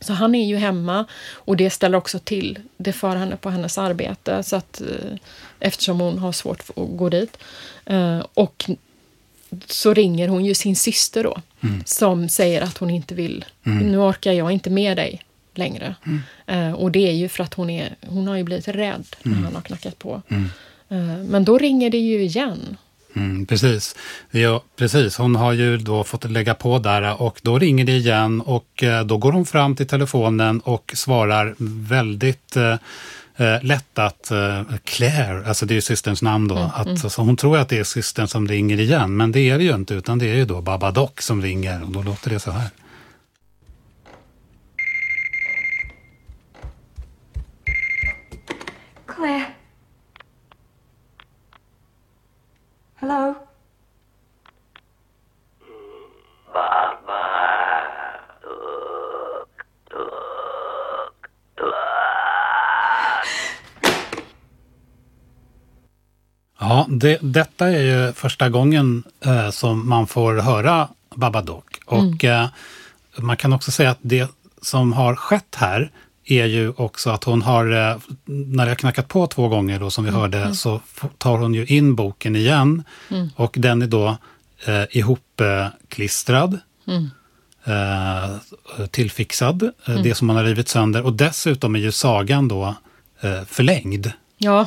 Så han är ju hemma och det ställer också till, det för henne på hennes arbete så att, eh, eftersom hon har svårt att gå dit. Eh, och så ringer hon ju sin syster då som säger att hon inte vill, nu orkar jag inte med dig längre. Eh, och det är ju för att hon, är, hon har ju blivit rädd när han har knackat på. Eh, men då ringer det ju igen. Mm, precis. Ja, precis. Hon har ju då fått lägga på där och då ringer det igen och eh, då går hon fram till telefonen och svarar väldigt eh, eh, lättat eh, Claire, alltså det är ju systerns namn då. Att, så hon tror att det är systern som ringer igen, men det är det ju inte utan det är ju då Babadock som ringer och då låter det så här. Claire. Hello? Ja, det, detta är ju första gången eh, som man får höra Babadook. Och eh, man kan också säga att det som har skett här är ju också att hon har, eh, när har knackat på två gånger då som vi hörde, så f- tar hon ju in boken igen. Och den är då eh, ihopklistrad. Eh, tillfixad, eh, det som man har rivit sönder. Och dessutom är ju sagan då eh, förlängd. Ja.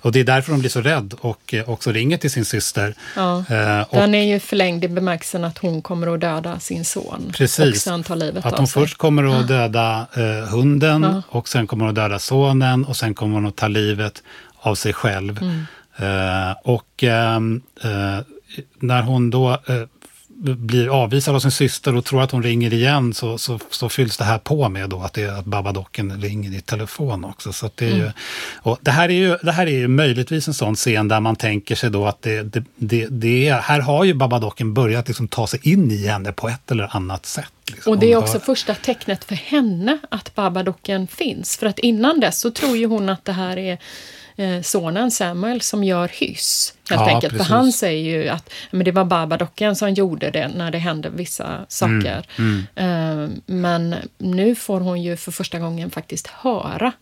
Och det är därför hon blir så rädd och eh, också ringer till sin syster. Ja, Eh, och den är ju förlängd i bemärkelsen att hon kommer att döda sin son. Och Precis. sen ta livet att hon först kommer att döda eh, hunden Ja. och sen kommer hon att döda sonen och sen kommer hon att ta livet av sig själv. Mm. Eh, och ehm, eh, när hon då eh, blir avvisad av sin syster och tror att hon ringer igen så, så, så fylls det här på med då att, det, att Babadocken ringer i telefon också. Så det, är ju, och det, här är ju, det här är ju möjligtvis en sån scen där man tänker sig då att det, det, det, det är, här har ju Babadocken börjat liksom ta sig in i henne på ett eller annat sätt. Liksom. Och det är också hör- första tecknet för henne att Babadocken finns. För att innan dess så tror ju hon att det här är eh, sonen Samuel som gör hyss. Helt Ja, enkelt. precis. För han säger ju att men det var Babadocken som gjorde det när det hände vissa saker. Mm, Eh, men nu får hon ju för första gången faktiskt höra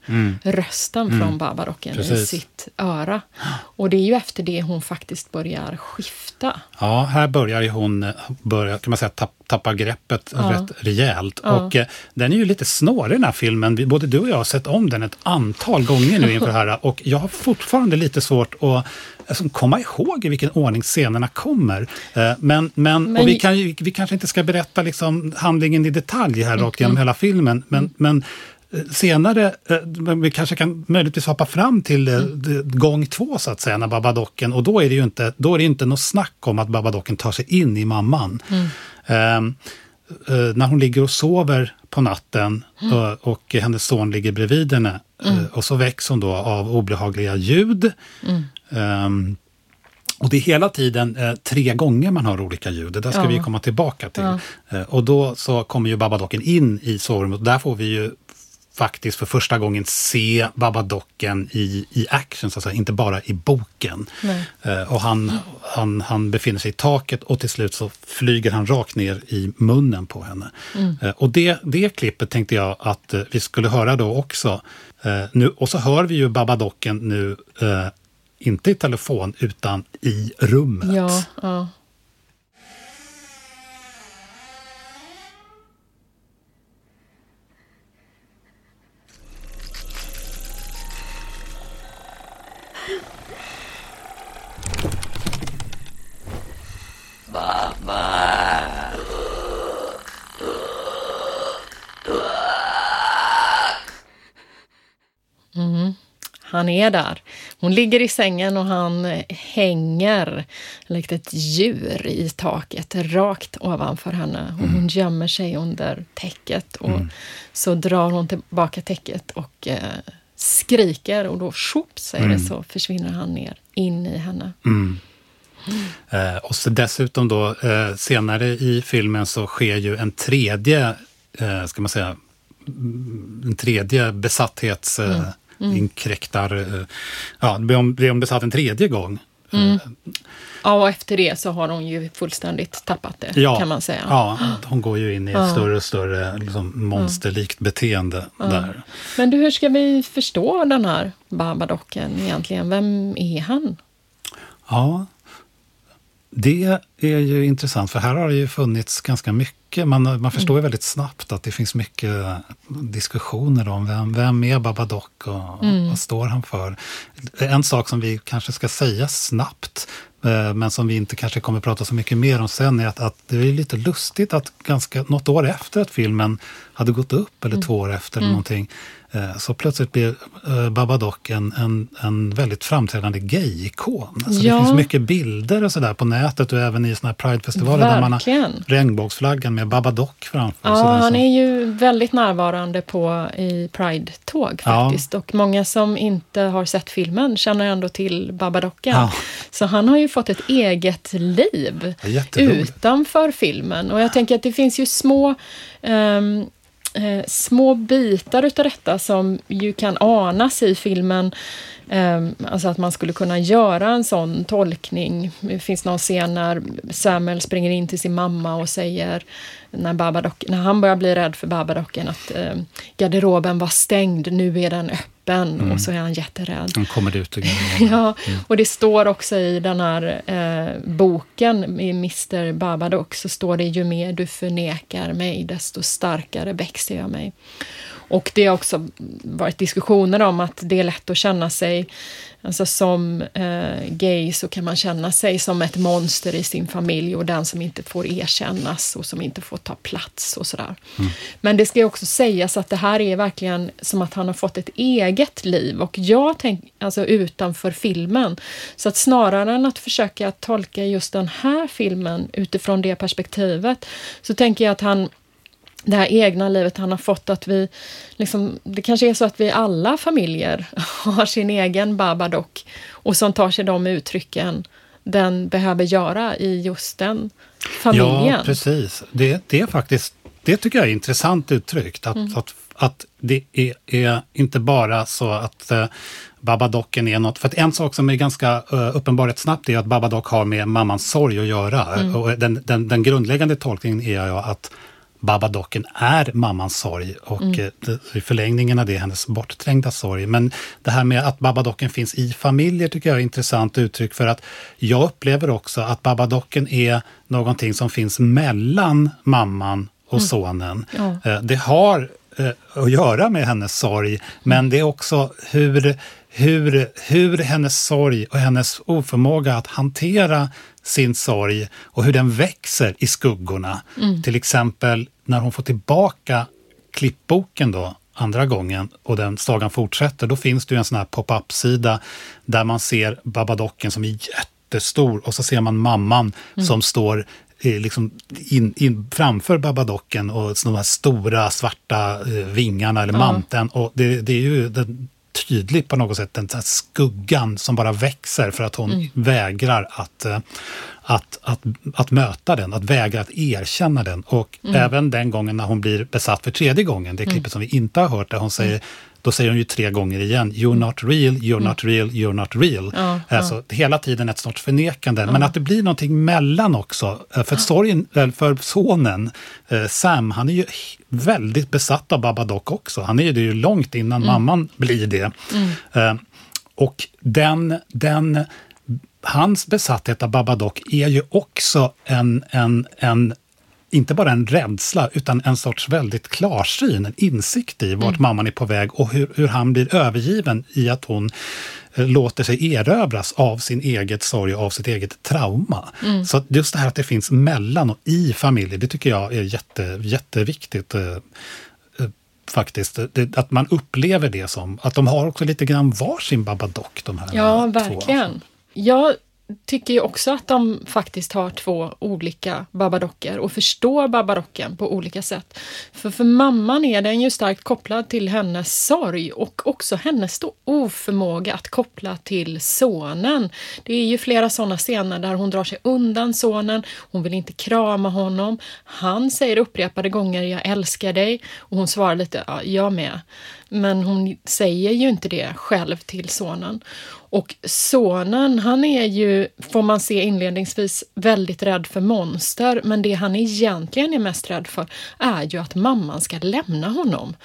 rösten från Babadocken i Mm. Sitt öra. Och det är ju efter det hon faktiskt börjar skifta. Ja, här börjar ju hon börja, kan man säga, tapp, tappa greppet rätt rejält. Och eh, den är ju lite snårig den här filmen. Både du och jag har sett om den ett antal gånger nu inför det här. Och jag har fortfarande lite svårt att alltså, komma ihåg i vilken ordning scenerna kommer. Eh, men, men, Men- och vi, kan, vi kanske inte ska berätta liksom, handlingen i detalj här rakt genom hela filmen. Men, men eh, senare, eh, men vi kanske kan möjligtvis hoppa fram till d- gång två så att säga, när Babadocken, och då är det ju inte, då är det inte något snack om att Babadocken tar sig in i mamman. Ehm, eh, när hon ligger och sover på natten eh, och hennes son ligger bredvid henne och så väcks hon då av obehagliga ljud. Ehm, och det är hela tiden eh, tre gånger man hör olika ljud. Det där ska Ja. vi komma tillbaka till. Eh, och då så kommer ju Babadocken in i sovrummet och där får vi ju faktiskt för första gången se Babadocken i, i action, så att säga, inte bara i boken. Eh, och han, han, han befinner sig i taket och till slut så flyger han rakt ner i munnen på henne. Eh, och det, det klippet tänkte jag att eh, vi skulle höra då också. Eh, nu, och så hör vi ju Babadocken nu eh, inte i telefon utan i rummet. Ja, ja. Mm-hmm. Han är där. Hon ligger i sängen och han eh, hänger likt ett djur i taket rakt ovanför henne. Och hon gömmer sig under täcket och så drar hon tillbaka täcket och eh, skriker och då tjopp säger det så försvinner han ner in i henne. Eh, och så dessutom då eh, senare i filmen så sker ju en tredje, eh, ska man säga, mm, en tredje besatthets... Eh, inkräktar... Eh, ja, blir hon, blir hon besatt en tredje gång. Ja, och efter det så har hon ju fullständigt tappat det Ja, kan man säga. Ja, hon går ju in i ett större och större liksom, monsterlikt beteende där. Men du, hur ska vi förstå den här Babadocken egentligen? Vem är han? Ja, det är ju intressant, för här har det ju funnits ganska mycket. Man, man förstår ju väldigt snabbt att det finns mycket diskussioner om vem, vem är Babadook och vad står han för. En sak som vi kanske ska säga snabbt, eh, men som vi inte kanske kommer prata så mycket mer om sen, är att, att det är lite lustigt att ganska något år efter att filmen hade gått upp, eller två år efter eller någonting, eh, så plötsligt blir eh, Babadook en, en, en väldigt framträdande gay-ikon. Alltså Ja. Det finns mycket bilder och sådär på nätet och även i såna här Pride-festivaler där man har regnbågsflaggan med Babadook framför. Ja, han är ju väldigt närvarande på i Pride-tåg Ja. faktiskt. Och många som inte har sett filmen känner ändå till Babadockan. Ja. Så han har ju fått ett eget liv Ja, utanför filmen. Och jag tänker att det finns ju små ehm, eh, små bitar utav detta som ju kan anas i filmen. Eh, alltså att man skulle kunna göra en sån tolkning. Det finns någon scen när Samuel springer in till sin mamma och säger när, när han börjar bli rädd för Babadocken att eh, garderoben var stängd, nu är den öppen och så är han jätterädd. Han kommer ut grejen. Ja, och det står också i den här eh, boken i Mr Babadook så står det ju mer du förnekar mig desto starkare växer jag mig. Och det har också varit diskussioner om att det är lätt att känna sig, alltså som eh, gay så kan man känna sig som ett monster i sin familj och den som inte får erkännas och som inte får ta plats och sådär. Men det ska ju också sägas att det här är verkligen som att han har fått ett eget eget liv och jag tänker alltså utanför filmen. Så att snarare än att försöka tolka just den här filmen utifrån det perspektivet så tänker jag att han det här egna livet han har fått, att vi liksom, det kanske är så att vi alla familjer har sin egen Babadook och som tar sig de uttrycken den behöver göra i just den familjen. Ja, precis. Det, det är faktiskt, det tycker jag är intressant uttryckt. Att, Mm. att, att det är, är inte bara så att uh, Babadocken är något, för att en sak som är ganska uh, uppenbar rätt snabbt är att Babadock har med mammans sorg att göra. Mm. Och den, den, den grundläggande tolkningen är ju att Babadocken är mammans sorg och Mm. eh, i förlängningen av det hennes bortträngda sorg. Men det här med att Babadocken finns i familjer tycker jag är ett intressant uttryck för att jag upplever också att Babadocken är någonting som finns mellan mamman och sonen. Ja. Eh, Det har eh, att göra med hennes sorg, men det är också hur, hur, hur hennes sorg och hennes oförmåga att hantera sin sorg och hur den växer i skuggorna. Till exempel när hon får tillbaka klippboken då, andra gången och den sagan fortsätter, då finns det ju en sån här pop-up-sida där man ser Babadocken som är jättestor och så ser man mamman som står eh, liksom in, in framför Babadocken och de här stora svarta eh, vingarna eller manteln. Och det, det är ju den, tydligt på något sätt, den här skuggan som bara växer för att hon vägrar att, eh, att, att, att möta den, att vägra att erkänna den. Och även den gången när hon blir besatt för tredje gången, det klippet som vi inte har hört, där hon säger då säger hon ju tre gånger igen, you're not real, you're not real, you're not real. Ja, alltså, hela tiden ett sorts förnekande. Men att det blir någonting mellan också. Eh, För, sorgen, eh, för sonen, eh, Sam, han är ju väldigt besatt av Babadook också. Han är det ju långt innan mamman blir det. Eh, Och den, den, hans besatthet av Babadook är ju också en, en, en inte bara en rädsla, utan en sorts väldigt klarsyn, en insikt i vart mamman är på väg och hur, hur han blir övergiven i att hon eh, låter sig erövras av sin eget sorg och av sitt eget trauma. Så att just det här att det finns mellan och i familjer, det tycker jag är jätte, jätteviktigt. eh, eh, Faktiskt, Det- att man upplever det som att de har också lite grann varsin Babadook, de här Ja, två. verkligen. Jag tycker ju också att de faktiskt har två olika babadocker och förstår babadocken på olika sätt. För för mamman är den ju starkt kopplad till hennes sorg och också hennes då oförmåga att koppla till sonen. Det är ju flera sådana scener där hon drar sig undan sonen, hon vill inte krama honom. Han säger upprepade gånger jag älskar dig och hon svarar lite ja, jag med. Men hon säger ju inte det själv till sonen. Och sonen, han är ju, får man se inledningsvis, väldigt rädd för monster. Men det han egentligen är mest rädd för är ju att mamman ska lämna honom.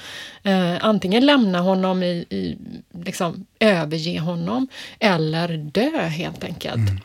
Eh, antingen lämna honom i, i liksom överge honom eller dö helt enkelt. Mm.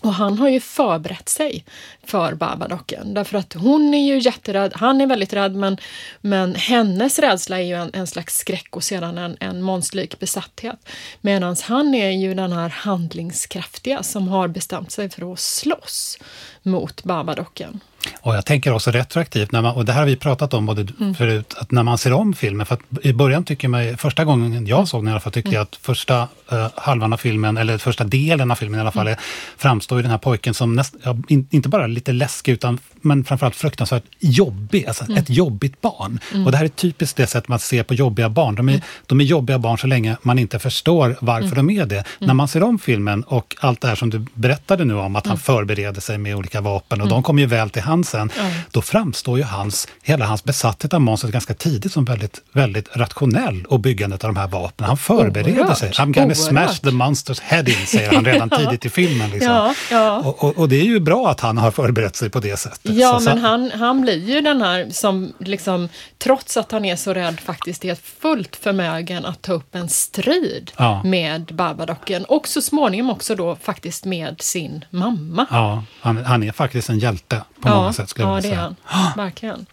Och han har ju förberett sig för Babadocken. Därför att hon är ju jätterädd, han är väldigt rädd men, men hennes rädsla är ju en, en slags skräck och sedan en, en monsterlik besatthet. Medan han är ju den här handlingskraftiga som har bestämt sig för att slåss mot Babadocken. Och jag tänker också retroaktivt, när man, och det här har vi pratat om både Mm. förut, att när man ser om filmen, för att i början tycker man, första gången jag såg den i alla fall, tyckte Mm. jag att första eh, halvan av filmen, eller första delen av filmen i alla fall, Mm. framstår ju den här pojken som näst, ja, in, inte bara lite läskig, utan men framförallt fruktansvärt jobbig, alltså Mm. ett jobbigt barn. Och det här är typiskt det sätt man ser på jobbiga barn. De är, Mm. de är jobbiga barn så länge man inte förstår varför de är det. När man ser om filmen och allt det här som du berättade nu om, att han förbereder sig med olika vapen och de kommer ju väl till hand sen, då framstår ju hans, hela hans besatthet av monstret ganska tidigt som väldigt, väldigt rationell och byggandet av de här vapnen. Han förbereder Oerhört, sig. I'm gonna smash the monster's head in, säger han redan tidigt i filmen. Liksom. Ja, ja. Och, och, och det är ju bra att han har förberett sig på det sättet. Ja, Så- men så- han, han blir ju den här som, liksom, trots att han är så rädd, faktiskt är fullt förmögen att ta upp en strid Ja. med Babadocken. Och så småningom också då faktiskt med sin mamma. Ja, han, han är faktiskt en hjälte på många sätt skulle jag ja, vilja det är säga. han. Verkligen.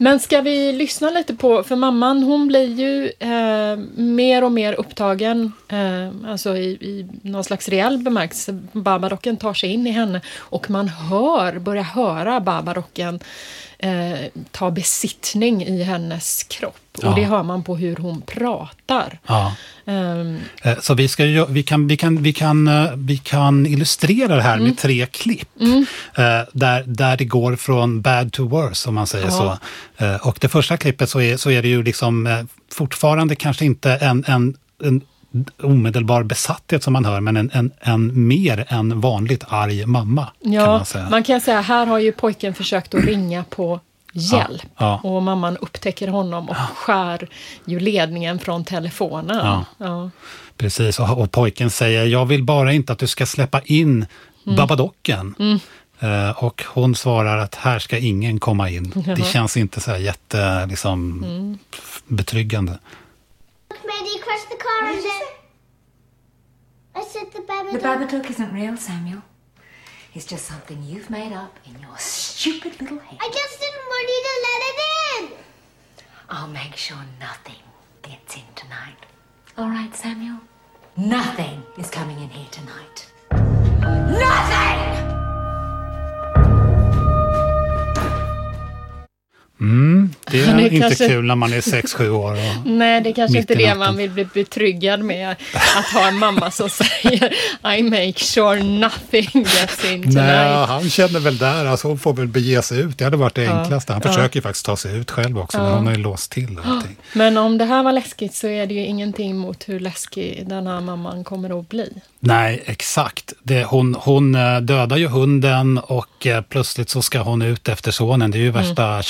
Men ska vi lyssna lite på, för mamman hon blir ju eh, mer och mer upptagen, eh, alltså i, i någon slags reell bemärkelse. Barbarocken tar sig in i henne och man hör, börjar höra Barbarocken eh, ta besittning i hennes kropp. Ja. Och det hör man på hur hon pratar. Ja. Så vi, ska ju, vi, kan, vi, kan, vi, kan, vi kan illustrera det här Mm. med tre klipp. Eh, Där, där det går från bad to worse, om man säger Ja. så. Eh, Och det första klippet så är, så är det ju liksom eh, fortfarande kanske inte en, en, en omedelbar besatthet som man hör, men en, en, en mer än vanligt arg mamma. kan Ja, man säga. man kan säga här har ju pojken försökt att ringa på hjälp. Ja, Och mamman upptäcker honom och skär ju ledningen från telefonen. Ja. Ja. Precis, och, och pojken säger jag vill bara inte att du ska släppa in Mm. Babadocken. Eh, och hon svarar att här ska ingen komma in. Det känns inte så här jätte, liksom, Mm. betryggande. You crushed the car and then... I said the baby The Babadook isn't real, Samuel. It's just something you've made up in your stupid little head. I just didn't want you to let it in. I'll make sure nothing gets in tonight. All right, Samuel? Nothing is coming in here tonight. Nothing! Det Han är är inte kanske- kul när man är 6-7 år. Nej, det är kanske inte det man vill bli betryggad med. Att ha en mamma som säger I make sure nothing gets in nej, tonight. han känner väl där, alltså hon får väl bege sig ut. Det hade varit det Ja, enklaste. Han ja. försöker ju faktiskt ta sig ut själv också, men hon har ju låst till allting. Men om det här var läskigt så är det ju ingenting mot hur läskig den här mamman kommer att bli. Nej, exakt. Det, hon, hon eh, dödar ju hunden och eh, plötsligt så ska hon ut efter sonen. Det är ju värsta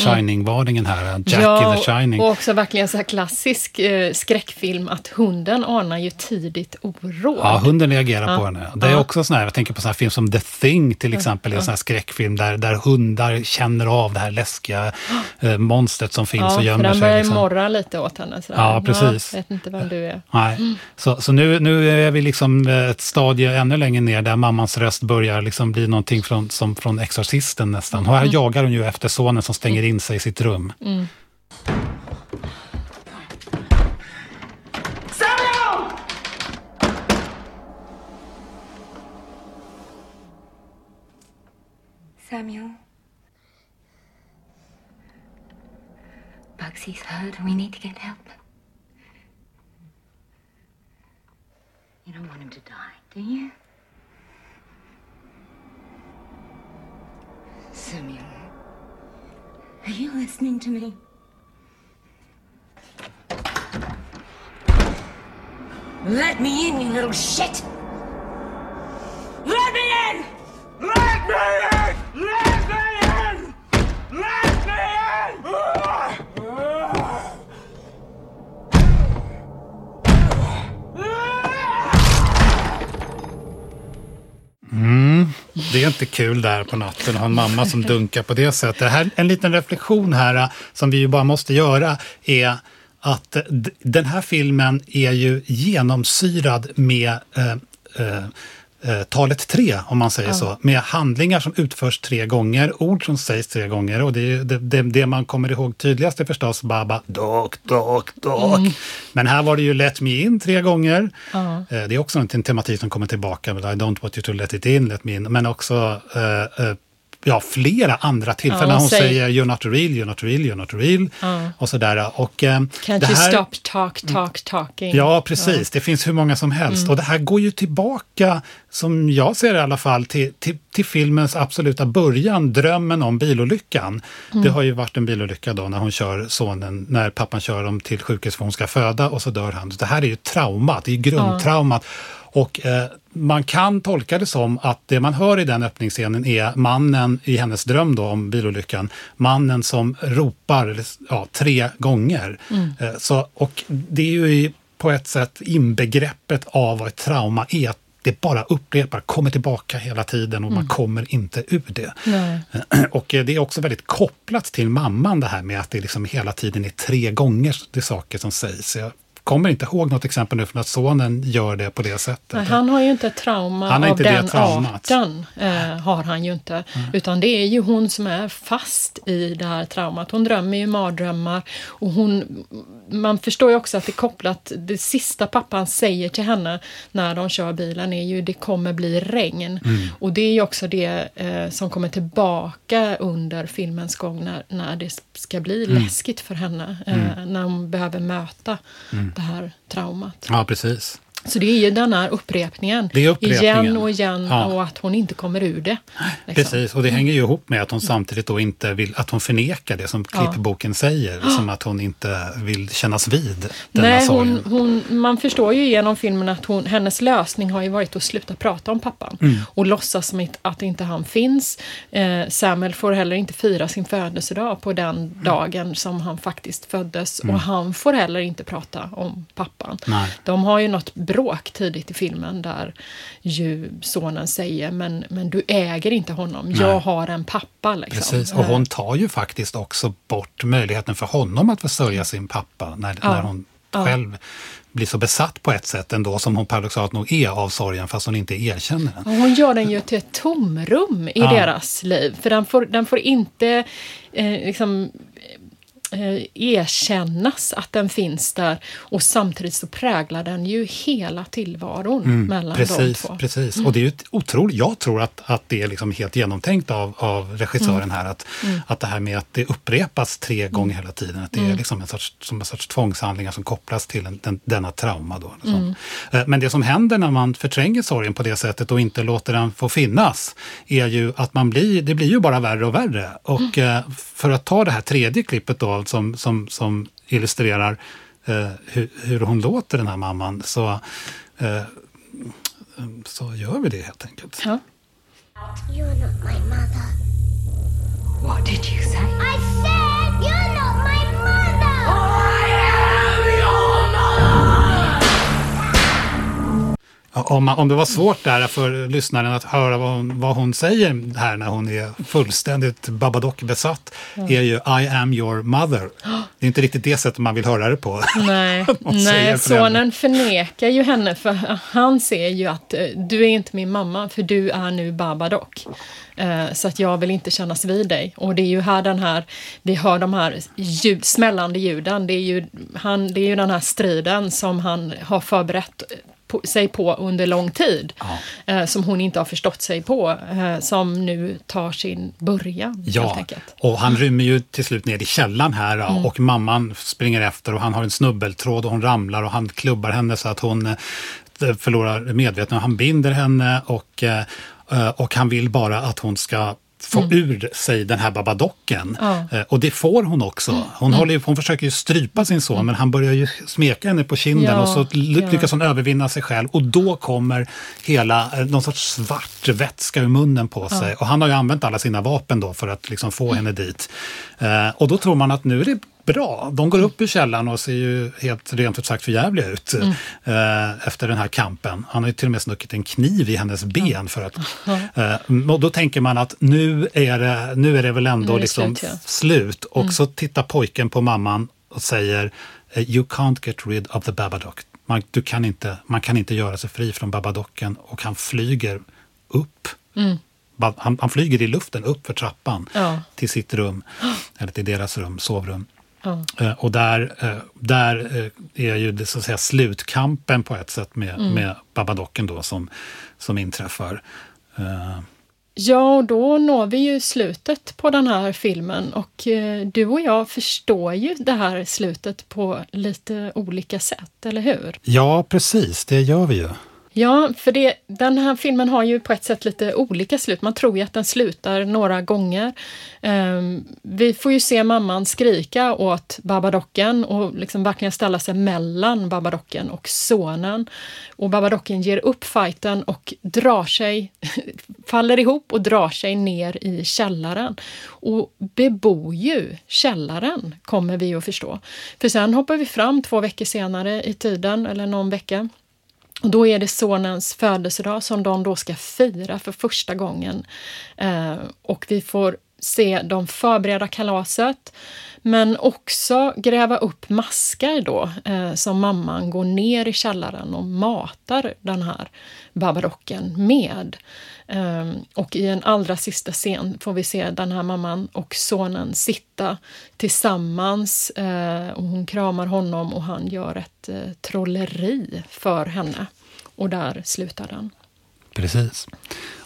Shining-varningen här. Jack ja, in the Shining. och också verkligen så här klassisk eh, skräckfilm att hunden anar ju tidigt oråd. Ja, hunden reagerar på henne. Det är Ja. också sån här, jag tänker på sån här film som The Thing till exempel, en sån här skräckfilm där, där hundar känner av det här läskiga eh, monstret som finns ja, och gömmer den sig. börjar Liksom. morra lite åt henne. Sådär. Ja, precis. vet inte vem du är. Nej. Så, så nu, nu är vi liksom eh, ett stadie ännu längre ner där mammans röst börjar liksom bli någonting från, som från Exorcisten nästan. Och här jagar hon ju efter sonen som stänger in sig i sitt rum. Mm. Samuel? Bugsy's hurt and we need to get help. You don't want him to die, do you? Samuel, are you listening to me? Let me in, you little shit! Let me in! Let me in! Let me in! Let me in! Hmm? Det är inte kul där på natten att ha en mamma som dunkar på det sättet. Här, en liten reflektion här äh, som vi ju bara måste göra är att äh, den här filmen är ju genomsyrad med eh, eh, eh, talet tre, om man säger så. Med handlingar som utförs tre gånger, ord som sägs tre gånger. Och det, är ju det, det, det man kommer ihåg tydligast är förstås Baba, dok, dok, dok. Men här var det ju Let me in tre gånger. Eh, Det är också en tematik som kommer tillbaka. I don't want you to let it in, let me in. Men också eh, eh, ja, flera andra tillfällen. Ja, hon säg- säger you're not real, you're not real, you're not real. Och sådär. Och, eh, Can't det you här- stop talk, talk, talking? Ja, precis. Det finns hur många som helst. Och det här går ju tillbaka, som jag ser det i alla fall, till, till, till filmens absoluta början, drömmen om bilolyckan. Det har ju varit en bilolycka då när hon kör sonen, när pappan kör dem till sjukhus för hon ska föda och så dör han. Det här är ju traumat, det är ju grundtraumat. Och eh, man kan tolka det som att det man hör i den öppningsscenen är mannen i hennes dröm då om bilolyckan, mannen som ropar ja, tre gånger. Eh, så, och det är ju i- på ett sätt inbegreppet av vad ett trauma är. Att det bara upprepar, kommer tillbaka hela tiden och man kommer inte ur det. Nej. Och eh, det är också väldigt kopplat till mamman det här med att det liksom hela tiden är tre gånger det saker som sägs. Jag kommer inte ihåg något exempel nu från att sonen gör det på det sättet. Nej, han har ju inte trauma Han av inte den traumat. arten. Eh, har han ju inte. Utan det är ju hon som är fast i det här traumat. Hon drömmer ju mardrömmar. Och hon, man förstår ju också att det är kopplat, det sista pappan säger till henne när de kör bilen är ju det kommer bli regn. Mm. Och det är ju också det eh, som kommer tillbaka under filmens gång när, när det ska bli Mm. läskigt för henne. Eh, När hon behöver möta Mm det här traumat. Ja, precis. Så det är ju den här upprepningen. Upprepningen. Igen och igen Ja. och att hon inte kommer ur det. liksom. Precis, och det hänger ju ihop med att hon samtidigt då inte vill, att hon förnekar det som Ja. klippboken säger, som att hon inte vill kännas vid denna Nej, sorgen. hon, hon, man förstår ju genom filmen att hon, hennes lösning har ju varit att sluta prata om pappan Mm. och låtsas som att, inte han finns. Eh, Samuel får heller inte fira sin födelsedag på den Mm. dagen som han faktiskt föddes och han får heller inte prata om pappan. Nej. De har ju något bråk tidigt i filmen där ju sonen säger men, men du äger inte honom, jag har en pappa. Liksom. Precis, och hon tar ju faktiskt också bort möjligheten för honom att få sörja sin pappa när, Ja. när hon Ja. själv blir så besatt på ett sätt ändå som hon paradoxalt nog är av sorgen fast hon inte erkänner den. Och hon gör den ju till ett tomrum i Ja. deras liv. För den får, den får inte eh, liksom, eh, erkännas att den finns där och samtidigt så präglar den ju hela tillvaron mellan Mm, Precis, de två. precis. och det är ju otroligt, jag tror att, att det är liksom helt genomtänkt av, av regissören Mm. här, att, att det här med att det upprepas tre gånger hela tiden, att det Mm. är liksom en sorts, som en sorts tvångshandlingar som kopplas till en, den, denna trauma. Då, liksom. Mm. Men det som händer när man förtränger sorgen på det sättet och inte låter den få finnas, är ju att man blir, det blir ju bara värre och värre. Och Mm. eh, för att ta det här tredje klippet då, som, som, som illustrerar eh, hur, hur hon låter den här mamman, så eh, så gör vi det helt enkelt. Ja. You're not my mother. What did you say? I said Om, man, om det var svårt där för lyssnaren att höra vad hon, vad hon säger här när hon är fullständigt Babadook-besatt, är ju I am your mother. Det är inte riktigt det sättet man vill höra det på. Nej, nej sonen förnekar ju henne för han ser ju att eh, du är inte min mamma för du är nu Babadook. Eh, så att jag vill inte kännas vid dig. Och det är ju här den här, vi hör de här ljud, smällande ljuden. Det är, ju, han, det är ju den här striden som han har förberett på, sig på under lång tid. Eh, som hon inte har förstått sig på. Eh, som nu tar sin början Ja, och han rymmer ju till slut ner i källaren här Mm. och mamman springer efter och han har en snubbeltråd och hon ramlar och han klubbar henne så att hon eh, förlorar medvetandet. Han binder henne och, eh, eh, och han vill bara att hon ska få ur sig den här babadocken. Mm. Ja. Mm. Eh, Och det får hon också. Hon, håller, ju- hon försöker ju strypa sin son men han börjar ju smeka henne på kinden Ja, och så ly- ja. lyckas hon övervinna sig själv och då kommer hela, eh, någon sorts svart vätska ur munnen på sig. Och han har ju använt alla sina vapen då för att liksom få henne dit. Eh, och då tror man att nu är det bra. De går upp ur källaren och ser ju helt rent ut sagt förjävliga ut eh, efter den här kampen. Han har ju till och med snuckit en kniv i hennes ben för att... Eh, och då tänker man att nu är det, nu är det väl ändå det liksom slut, ja. slut. Och så tittar pojken på mamman och säger eh, You can't get rid of the Babadook. Man, du kan inte, man kan inte göra sig fri från Babadocken och han flyger upp. Han, han flyger i luften upp för trappan Ja. till sitt rum, eller till deras rum, sovrum. Ja. Eh, och där, eh, där eh, är ju det, så att säga slutkampen på ett sätt med, Mm. med Babadocken då som, som inträffar. Ja, och då når vi ju slutet på den här filmen och du och jag förstår ju det här slutet på lite olika sätt, eller hur? ja, precis, det gör vi ju. Ja, för det, den här filmen har ju på ett sätt lite olika slut. Man tror ju att den slutar några gånger. Um, vi får ju se mamman skrika åt Babadocken och liksom verkligen ställa sig mellan Babadocken och sonen. Och Babadocken ger upp fighten och drar sig, faller ihop och drar sig ner i källaren. Och bebor ju källaren, kommer vi att förstå. För sen hoppar vi fram två veckor senare i tiden, eller någon vecka. Och då är det sonens födelsedag som de då ska fira för första gången. Eh, och vi får se de förbereda kalaset, men också gräva upp maskar då eh, som mamman går ner i källaren och matar den här babarocken med. Um, och i en allra sista scen får vi se den här mamman och sonen sitta tillsammans. Uh, och hon kramar honom och han gör ett uh, trolleri för henne. Och där slutar den. Precis.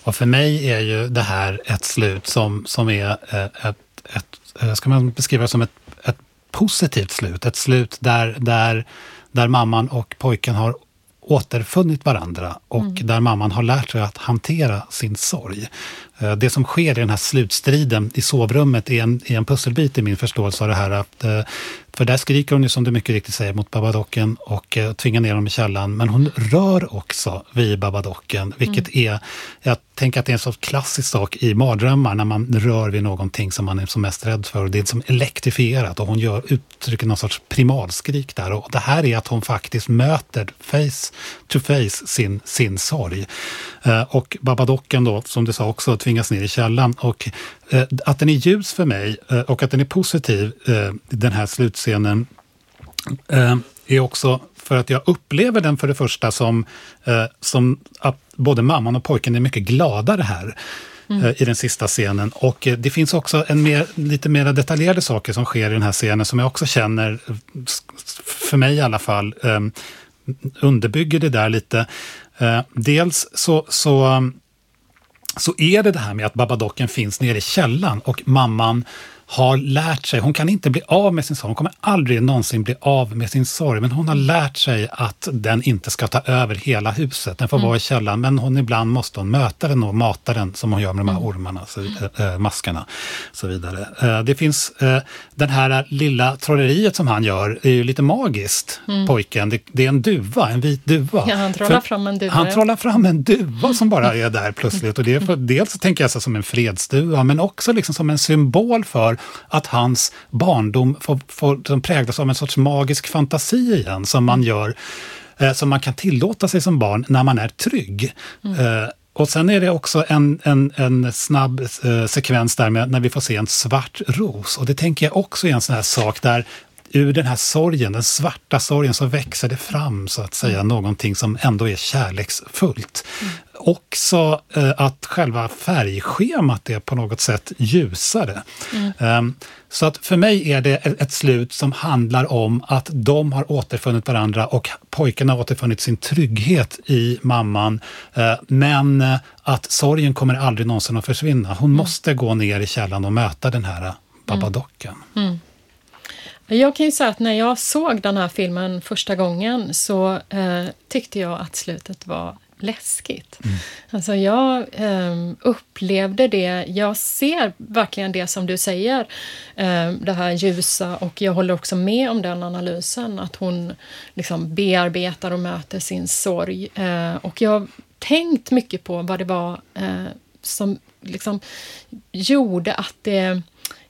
Och för mig är ju det här ett slut som, som är uh, ett, ett, ska man beskriva som ett, ett positivt slut. Ett slut där, där, där mamman och pojken har återfunnit varandra och mm. där mamman har lärt sig att hantera sin sorg. Eh, det som sker i den här slutstriden i sovrummet är en, är en pusselbit i min förståelse av det här. Att, eh, för där skriker hon ju som du mycket riktigt säger mot Babadocken och eh, tvingar ner honom i källan. Men hon rör också vid Babadocken, vilket mm. är, jag tänker att det är en sorts klassisk sak i mardrömmar när man rör vid någonting som man är som mest rädd för. Och det är som elektrifierat och hon gör, uttrycker någon sorts primalskrik där. Och det här är att hon faktiskt möter face to face sin, sin sorg. Och Babadocken då, som du sa också, tvingas ner i källan. Och eh, att den är ljus för mig eh, och att den är positiv, eh, den här slutscenen, eh, är också för att jag upplever den för det första som, eh, som att både mamman och pojken är mycket gladare här. Mm. Eh, i den sista scenen. Och det finns också en mer, lite mer detaljerade saker som sker i den här scenen som jag också känner, för mig i alla fall, underbygger det där lite. Dels så, så så är det det här med att Babadocken finns nere i källan och mamman har lärt sig, hon kan inte bli av med sin sorg, hon kommer aldrig någonsin bli av med sin sorg, men hon har lärt sig att den inte ska ta över hela huset. Den får mm. vara i källaren, men hon ibland måste hon möta den och mata den som hon gör med de här mm. ormarna, så, äh, maskarna och så vidare. Äh, det finns äh, den här lilla trolleriet som han gör, är ju lite magiskt, mm. pojken. Det, det, är en duva, en vit duva. Ja, han trollar För, fram en duva. Han trollar fram en duva som bara är där plötsligt. Och det är för, dels tänker jag så som en fredsduva, men också liksom som en symbol för att hans barndom får, får, präglas av en sorts magisk fantasi igen, som man gör eh, som man kan tillåta sig som barn när man är trygg. Mm. Eh, och sen är det också en, en, en snabb eh, sekvens där med när vi får se en svart ros. Och det tänker jag också är en sån här sak där ur den här sorgen, den svarta sorgen, så växer det fram så att säga mm. någonting som ändå är kärleksfullt. Mm. Också eh, att själva färgschemat är på något sätt ljusare. Mm. Um, så att för mig är det ett slut som handlar om att de har återfunnit varandra och pojken har återfunnit sin trygghet i mamman. Uh, men uh, att sorgen kommer aldrig någonsin att försvinna. Hon mm. måste gå ner i källan och möta den här babadockan. Mm. Jag kan ju säga att när jag såg den här filmen första gången så eh, tyckte jag att slutet var läskigt. Mm. Alltså jag eh, upplevde det, jag ser verkligen det som du säger, eh, det här ljusa och jag håller också med om den analysen, att hon liksom bearbetar och möter sin sorg. Eh, och jag har tänkt mycket på vad det var eh, som liksom gjorde att det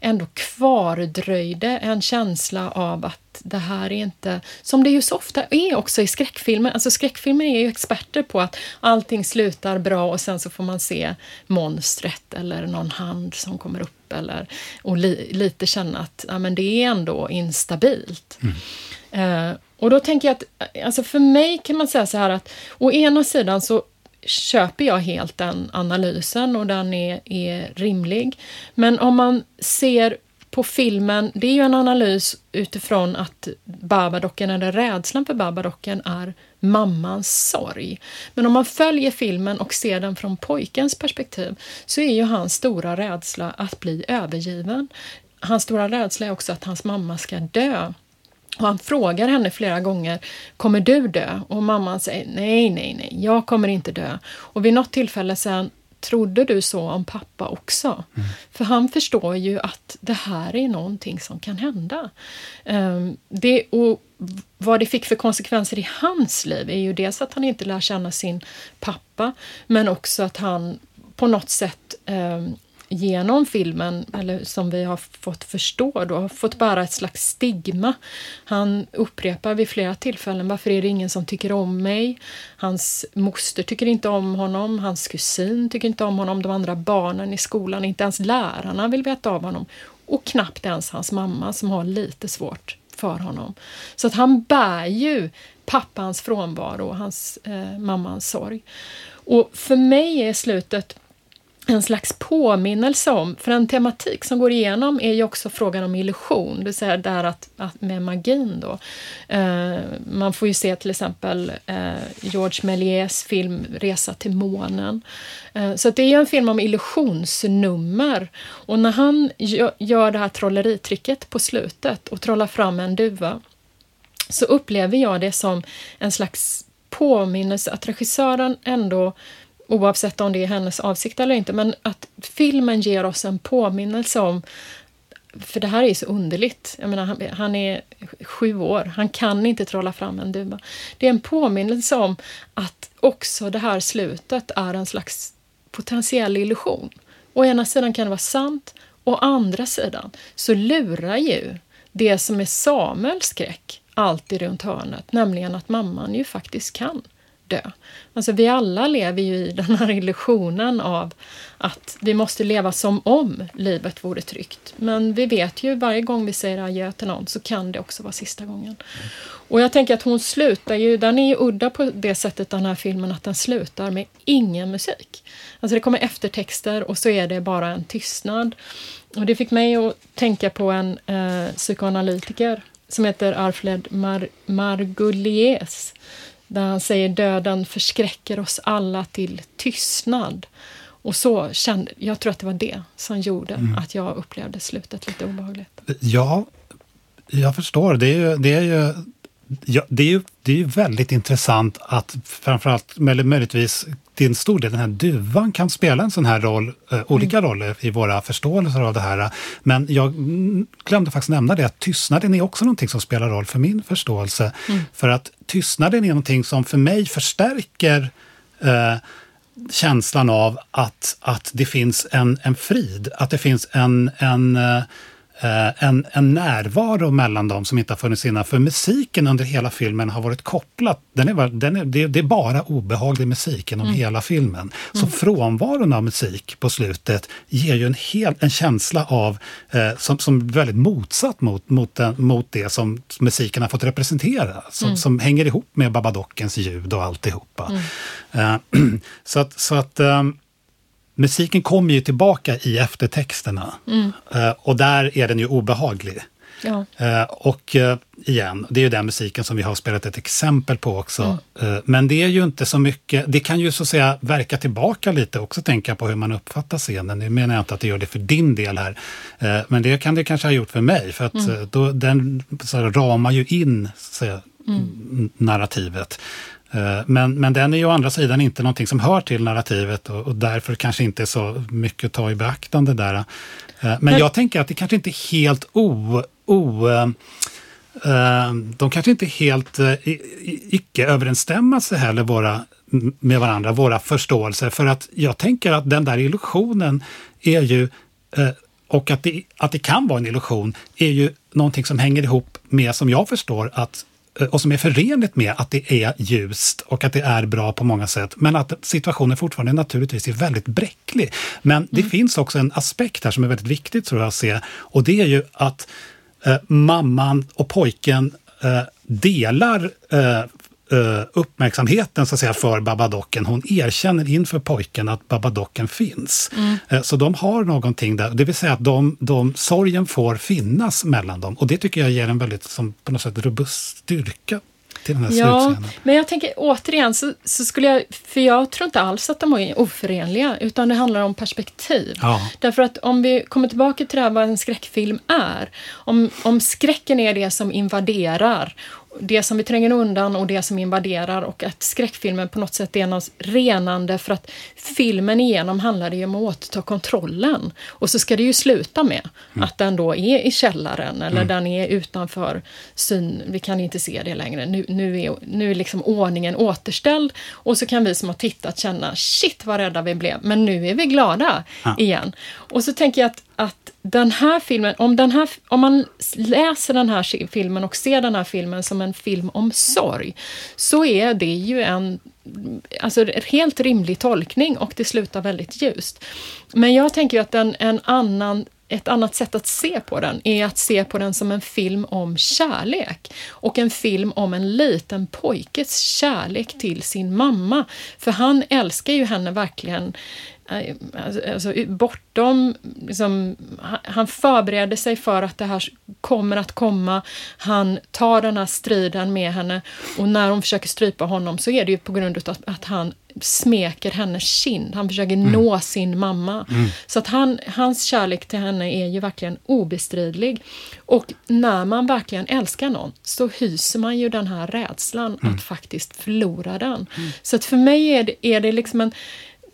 ändå kvardröjde en känsla av att det här är inte, som det ju så ofta är också i skräckfilmer, alltså skräckfilmer är ju experter på att allting slutar bra och sen så får man se monstret eller någon hand som kommer upp eller, och li, lite känna att ja, men det är ändå instabilt. Mm. Uh, och då tänker jag att, alltså för mig kan man säga så här att å ena sidan så köper jag helt den analysen och den är, är rimlig. Men om man ser på filmen, det är ju en analys utifrån att Babadocken, eller rädslan för Babadocken, är mammans sorg. Men om man följer filmen och ser den från pojkens perspektiv så är ju hans stora rädsla att bli övergiven. Hans stora rädsla är också att hans mamma ska dö. Och han frågar henne flera gånger, kommer du dö? Och mamman säger, nej, nej, nej, jag kommer inte dö. Och vid något tillfälle sen trodde du så om pappa också? Mm. För han förstår ju att det här är någonting som kan hända. Um, det, och vad det fick för konsekvenser i hans liv är ju dels att han inte lär känna sin pappa, men också att han på något sätt um, genom filmen, eller som vi har fått förstå då, har fått bära ett slags stigma. Han upprepar vid flera tillfällen varför är det ingen som tycker om mig? Hans moster tycker inte om honom, hans kusin tycker inte om honom, de andra barnen i skolan, inte ens lärarna vill veta av honom. Och knappt ens hans mamma som har lite svårt för honom. Så att han bär ju pappans frånvaro och hans eh, mammans sorg. Och för mig är slutet en slags påminnelse om, för en tematik som går igenom är ju också frågan om illusion, det vill säga där att, att med magin då. Eh, man får ju se till exempel eh, George Méliès film Resa till månen. Eh, så det är ju en film om illusionsnummer. Och när han gör, gör det här trolleritricket på slutet och trollar fram en duva så upplever jag det som en slags påminnelse att regissören ändå oavsett om det är hennes avsikt eller inte, men att filmen ger oss en påminnelse om för det här är ju så underligt. Jag menar, han, han, är sju år, han kan inte trolla fram en duva. Det är en påminnelse om att också det här slutet är en slags potentiell illusion. Å ena sidan kan det vara sant, å andra sidan så lurar ju det som är Samuels skräck alltid runt hörnet, nämligen att mamman ju faktiskt kan dö. Alltså vi alla lever ju i den här illusionen av att vi måste leva som om livet vore tryggt. Men vi vet ju varje gång vi säger adjö till någon så kan det också vara sista gången. Och jag tänker att hon slutar ju, den är ju udda på det sättet den här filmen att den slutar med ingen musik. Alltså det kommer eftertexter och så är det bara en tystnad. Och det fick mig att tänka på en eh, psykoanalytiker som heter Alfred Mar Margulies där han säger döden förskräcker oss alla till tystnad. Och så kände, jag tror att det var det som gjorde mm. att jag upplevde slutet lite obehagligt. Ja, jag förstår. Det är ju, det är ju, ja, det är ju, det är ju väldigt intressant att framförallt, eller möjligtvis till en stor del, den här duvan kan spela en sån här roll, eh, olika mm. roller i våra förståelser av det här. Men jag glömde faktiskt nämna det, att tystnaden är också någonting som spelar roll för min förståelse. Mm. För att tystnaden är någonting som för mig förstärker eh, känslan av att, att det finns en, en frid, att det finns en, en Eh, en, en närvaro mellan dem som inte har funnits innan. För musiken under hela filmen har varit kopplad. Den är, den är, det, det är bara obehaglig musik genom mm. hela filmen. Så mm. frånvaron av musik på slutet ger ju en, hel, en känsla av, eh, som, som väldigt motsatt mot, mot, den, mot det som musiken har fått representera. Som, mm. som hänger ihop med Babadockens ljud och alltihopa. Mm. Eh, så att, så att um, musiken kommer ju tillbaka i eftertexterna. Mm. Uh, och där är den ju obehaglig. Ja. Uh, och uh, igen, det är ju den musiken som vi har spelat ett exempel på också. Mm. men det är ju inte så mycket, det kan ju så att säga verka tillbaka lite också, tänka på hur man uppfattar scenen. Nu menar jag inte att det gör det för din del här, men det kan det kanske ha gjort för mig, för att mm. då, den så här, ramar ju in så säga, mm. narrativet. Eh, men, men den är ju å andra sidan inte någonting som hör till narrativet och, och därför kanske inte är så mycket att ta i beaktande där. Eh, men, men jag tänker att det kanske inte är helt o... o eh, de kanske inte är helt icke-överensstämmelse heller, våra, med varandra, våra förståelser. För att jag tänker att den där illusionen är ju och att det, att det kan vara en illusion är ju någonting som hänger ihop med, som jag förstår, att och som är förenligt med att det är ljust och att det är bra på många sätt. Men att situationen fortfarande naturligtvis är väldigt bräcklig. Men mm. det finns också en aspekt här som är väldigt viktig tror jag att se. Och det är ju att eh, mamman och pojken eh, delar eh, Eh, uppmärksamheten så att säga, för Babadocken. Hon erkänner inför pojken att Babadocken finns. Mm. Eh, så de har någonting där, det vill säga att de, de, sorgen får finnas mellan dem. Och det tycker jag ger en väldigt som, på något sätt robust styrka till den här ja. Men jag tänker återigen, så, så, skulle jag, för jag tror inte alls att de är oförenliga, utan det handlar om perspektiv. Ja. Därför att om vi kommer tillbaka till det här vad en skräckfilm är, om, om skräcken är det som invaderar det som vi tränger undan och det som invaderar och att skräckfilmen på något sätt är något renande för att filmen igenom handlar det ju om att återta kontrollen. Och så ska det ju sluta med mm. att den då är i källaren eller mm. den är utanför syn, vi kan inte se det längre. Nu, nu, är, nu är liksom ordningen återställd och så kan vi som har tittat känna shit vad rädda vi blev, men nu är vi glada ja. igen. Och så tänker jag att, att den här filmen, om, den här, om man läser den här filmen och ser den här filmen som en film om sorg, så är det ju en alltså, helt rimlig tolkning och det slutar väldigt ljust. Men jag tänker att en, en annan ett annat sätt att se på den är att se på den som en film om kärlek och en film om en liten pojkes kärlek till sin mamma. För han älskar ju henne verkligen Eh, alltså, alltså, bortom... Liksom, han förbereder sig för att det här kommer att komma. Han tar den här striden med henne och när hon försöker strypa honom så är det ju på grund av att han smeker hennes kind. Han försöker mm. nå sin mamma. Mm. Så att han, hans kärlek till henne är ju verkligen obestridlig. Och när man verkligen älskar någon så hyser man ju den här rädslan mm. att faktiskt förlora den. Mm. Så att för mig är det, är det liksom en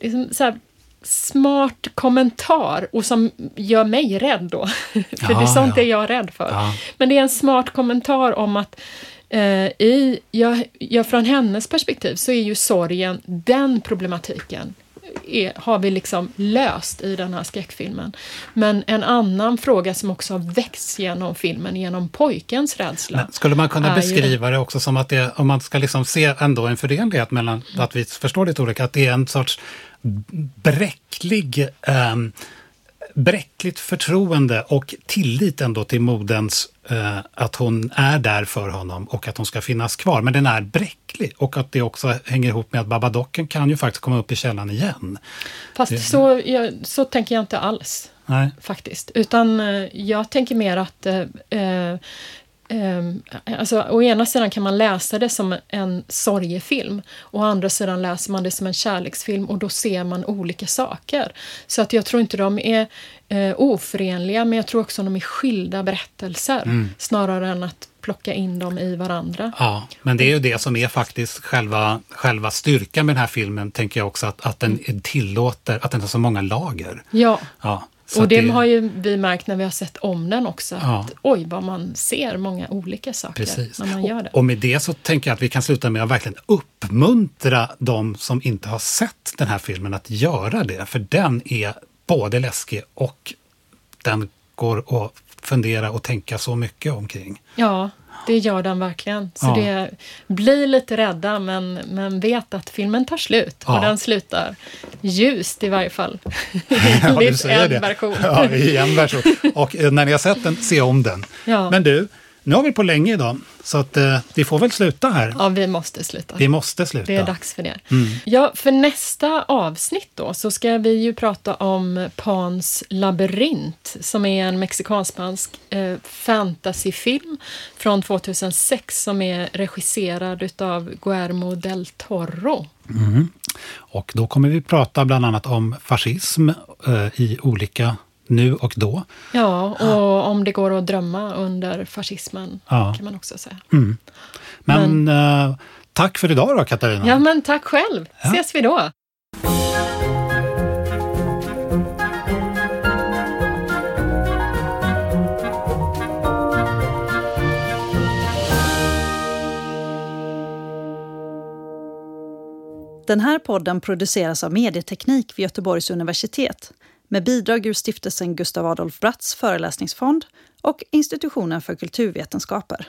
liksom så här, smart kommentar och som gör mig rädd då. för ja, det är sånt ja. är jag rädd för. Ja. Men det är en smart kommentar om att eh, i, ja, ja, från hennes perspektiv så är ju sorgen den problematiken är, har vi liksom löst i den här skräckfilmen. Men en annan fråga som också har växt genom filmen, genom pojkens rädsla. Men skulle man kunna beskriva det också som att det, om man ska liksom se ändå en förenlighet mellan, att vi förstår det olika, att det är en sorts bräcklig, eh, bräckligt förtroende och tillit ändå till modens eh, att hon är där för honom och att hon ska finnas kvar. Men den är bräcklig och att det också hänger ihop med att Babadocken kan ju faktiskt komma upp i källan igen. Fast det... så, jag, så tänker jag inte alls. Nej. Faktiskt. Utan eh, jag tänker mer att eh, eh Um, alltså, å ena sidan kan man läsa det som en sorgefilm och å andra sidan läser man det som en kärleksfilm och då ser man olika saker. Så att jag tror inte de är uh, oförenliga men jag tror också de är skilda berättelser mm. snarare än att plocka in dem i varandra. Ja, men det är ju det som är faktiskt själva, själva styrkan med den här filmen, tänker jag också, att, att den tillåter, att den har så många lager. Ja. ja. Så och det, det, har ju vi märkt när vi har sett om den också. Ja. Att, oj, vad man ser många olika saker Precis. när man gör det. Och, med det så tänker jag att vi kan sluta med att verkligen uppmuntra de som inte har sett den här filmen att göra det. För den är både läskig och den går att fundera och tänka så mycket omkring. Ja, det gör den verkligen. Så ja. det, bli lite rädda men, men vet att filmen tar slut ja. och den slutar ljust i varje fall. ja, du säger det. Version. ja, i en version. Och eh, när ni har sett den, se om den. Ja. Men du, nu har vi på länge idag, så att eh, vi får väl sluta här. Ja, vi måste sluta. Vi måste sluta. Det är dags för det. Mm. Ja, för nästa avsnitt då så ska vi ju prata om Pans labyrint som är en mexikanspansk eh, fantasyfilm från 2006 som är regisserad utav Guillermo del Toro. Mm. Och då kommer vi prata bland annat om fascism eh, i olika nu och då. Ja, och om det går att drömma under fascismen ja. kan man också säga. Mm. Men, men uh, tack för idag då, Katarina. Ja, men tack själv. Ja. Ses vi då. Den här podden produceras av Medieteknik vid Göteborgs universitet med bidrag ur stiftelsen Gustav Adolf Bratts föreläsningsfond och Institutionen för kulturvetenskaper.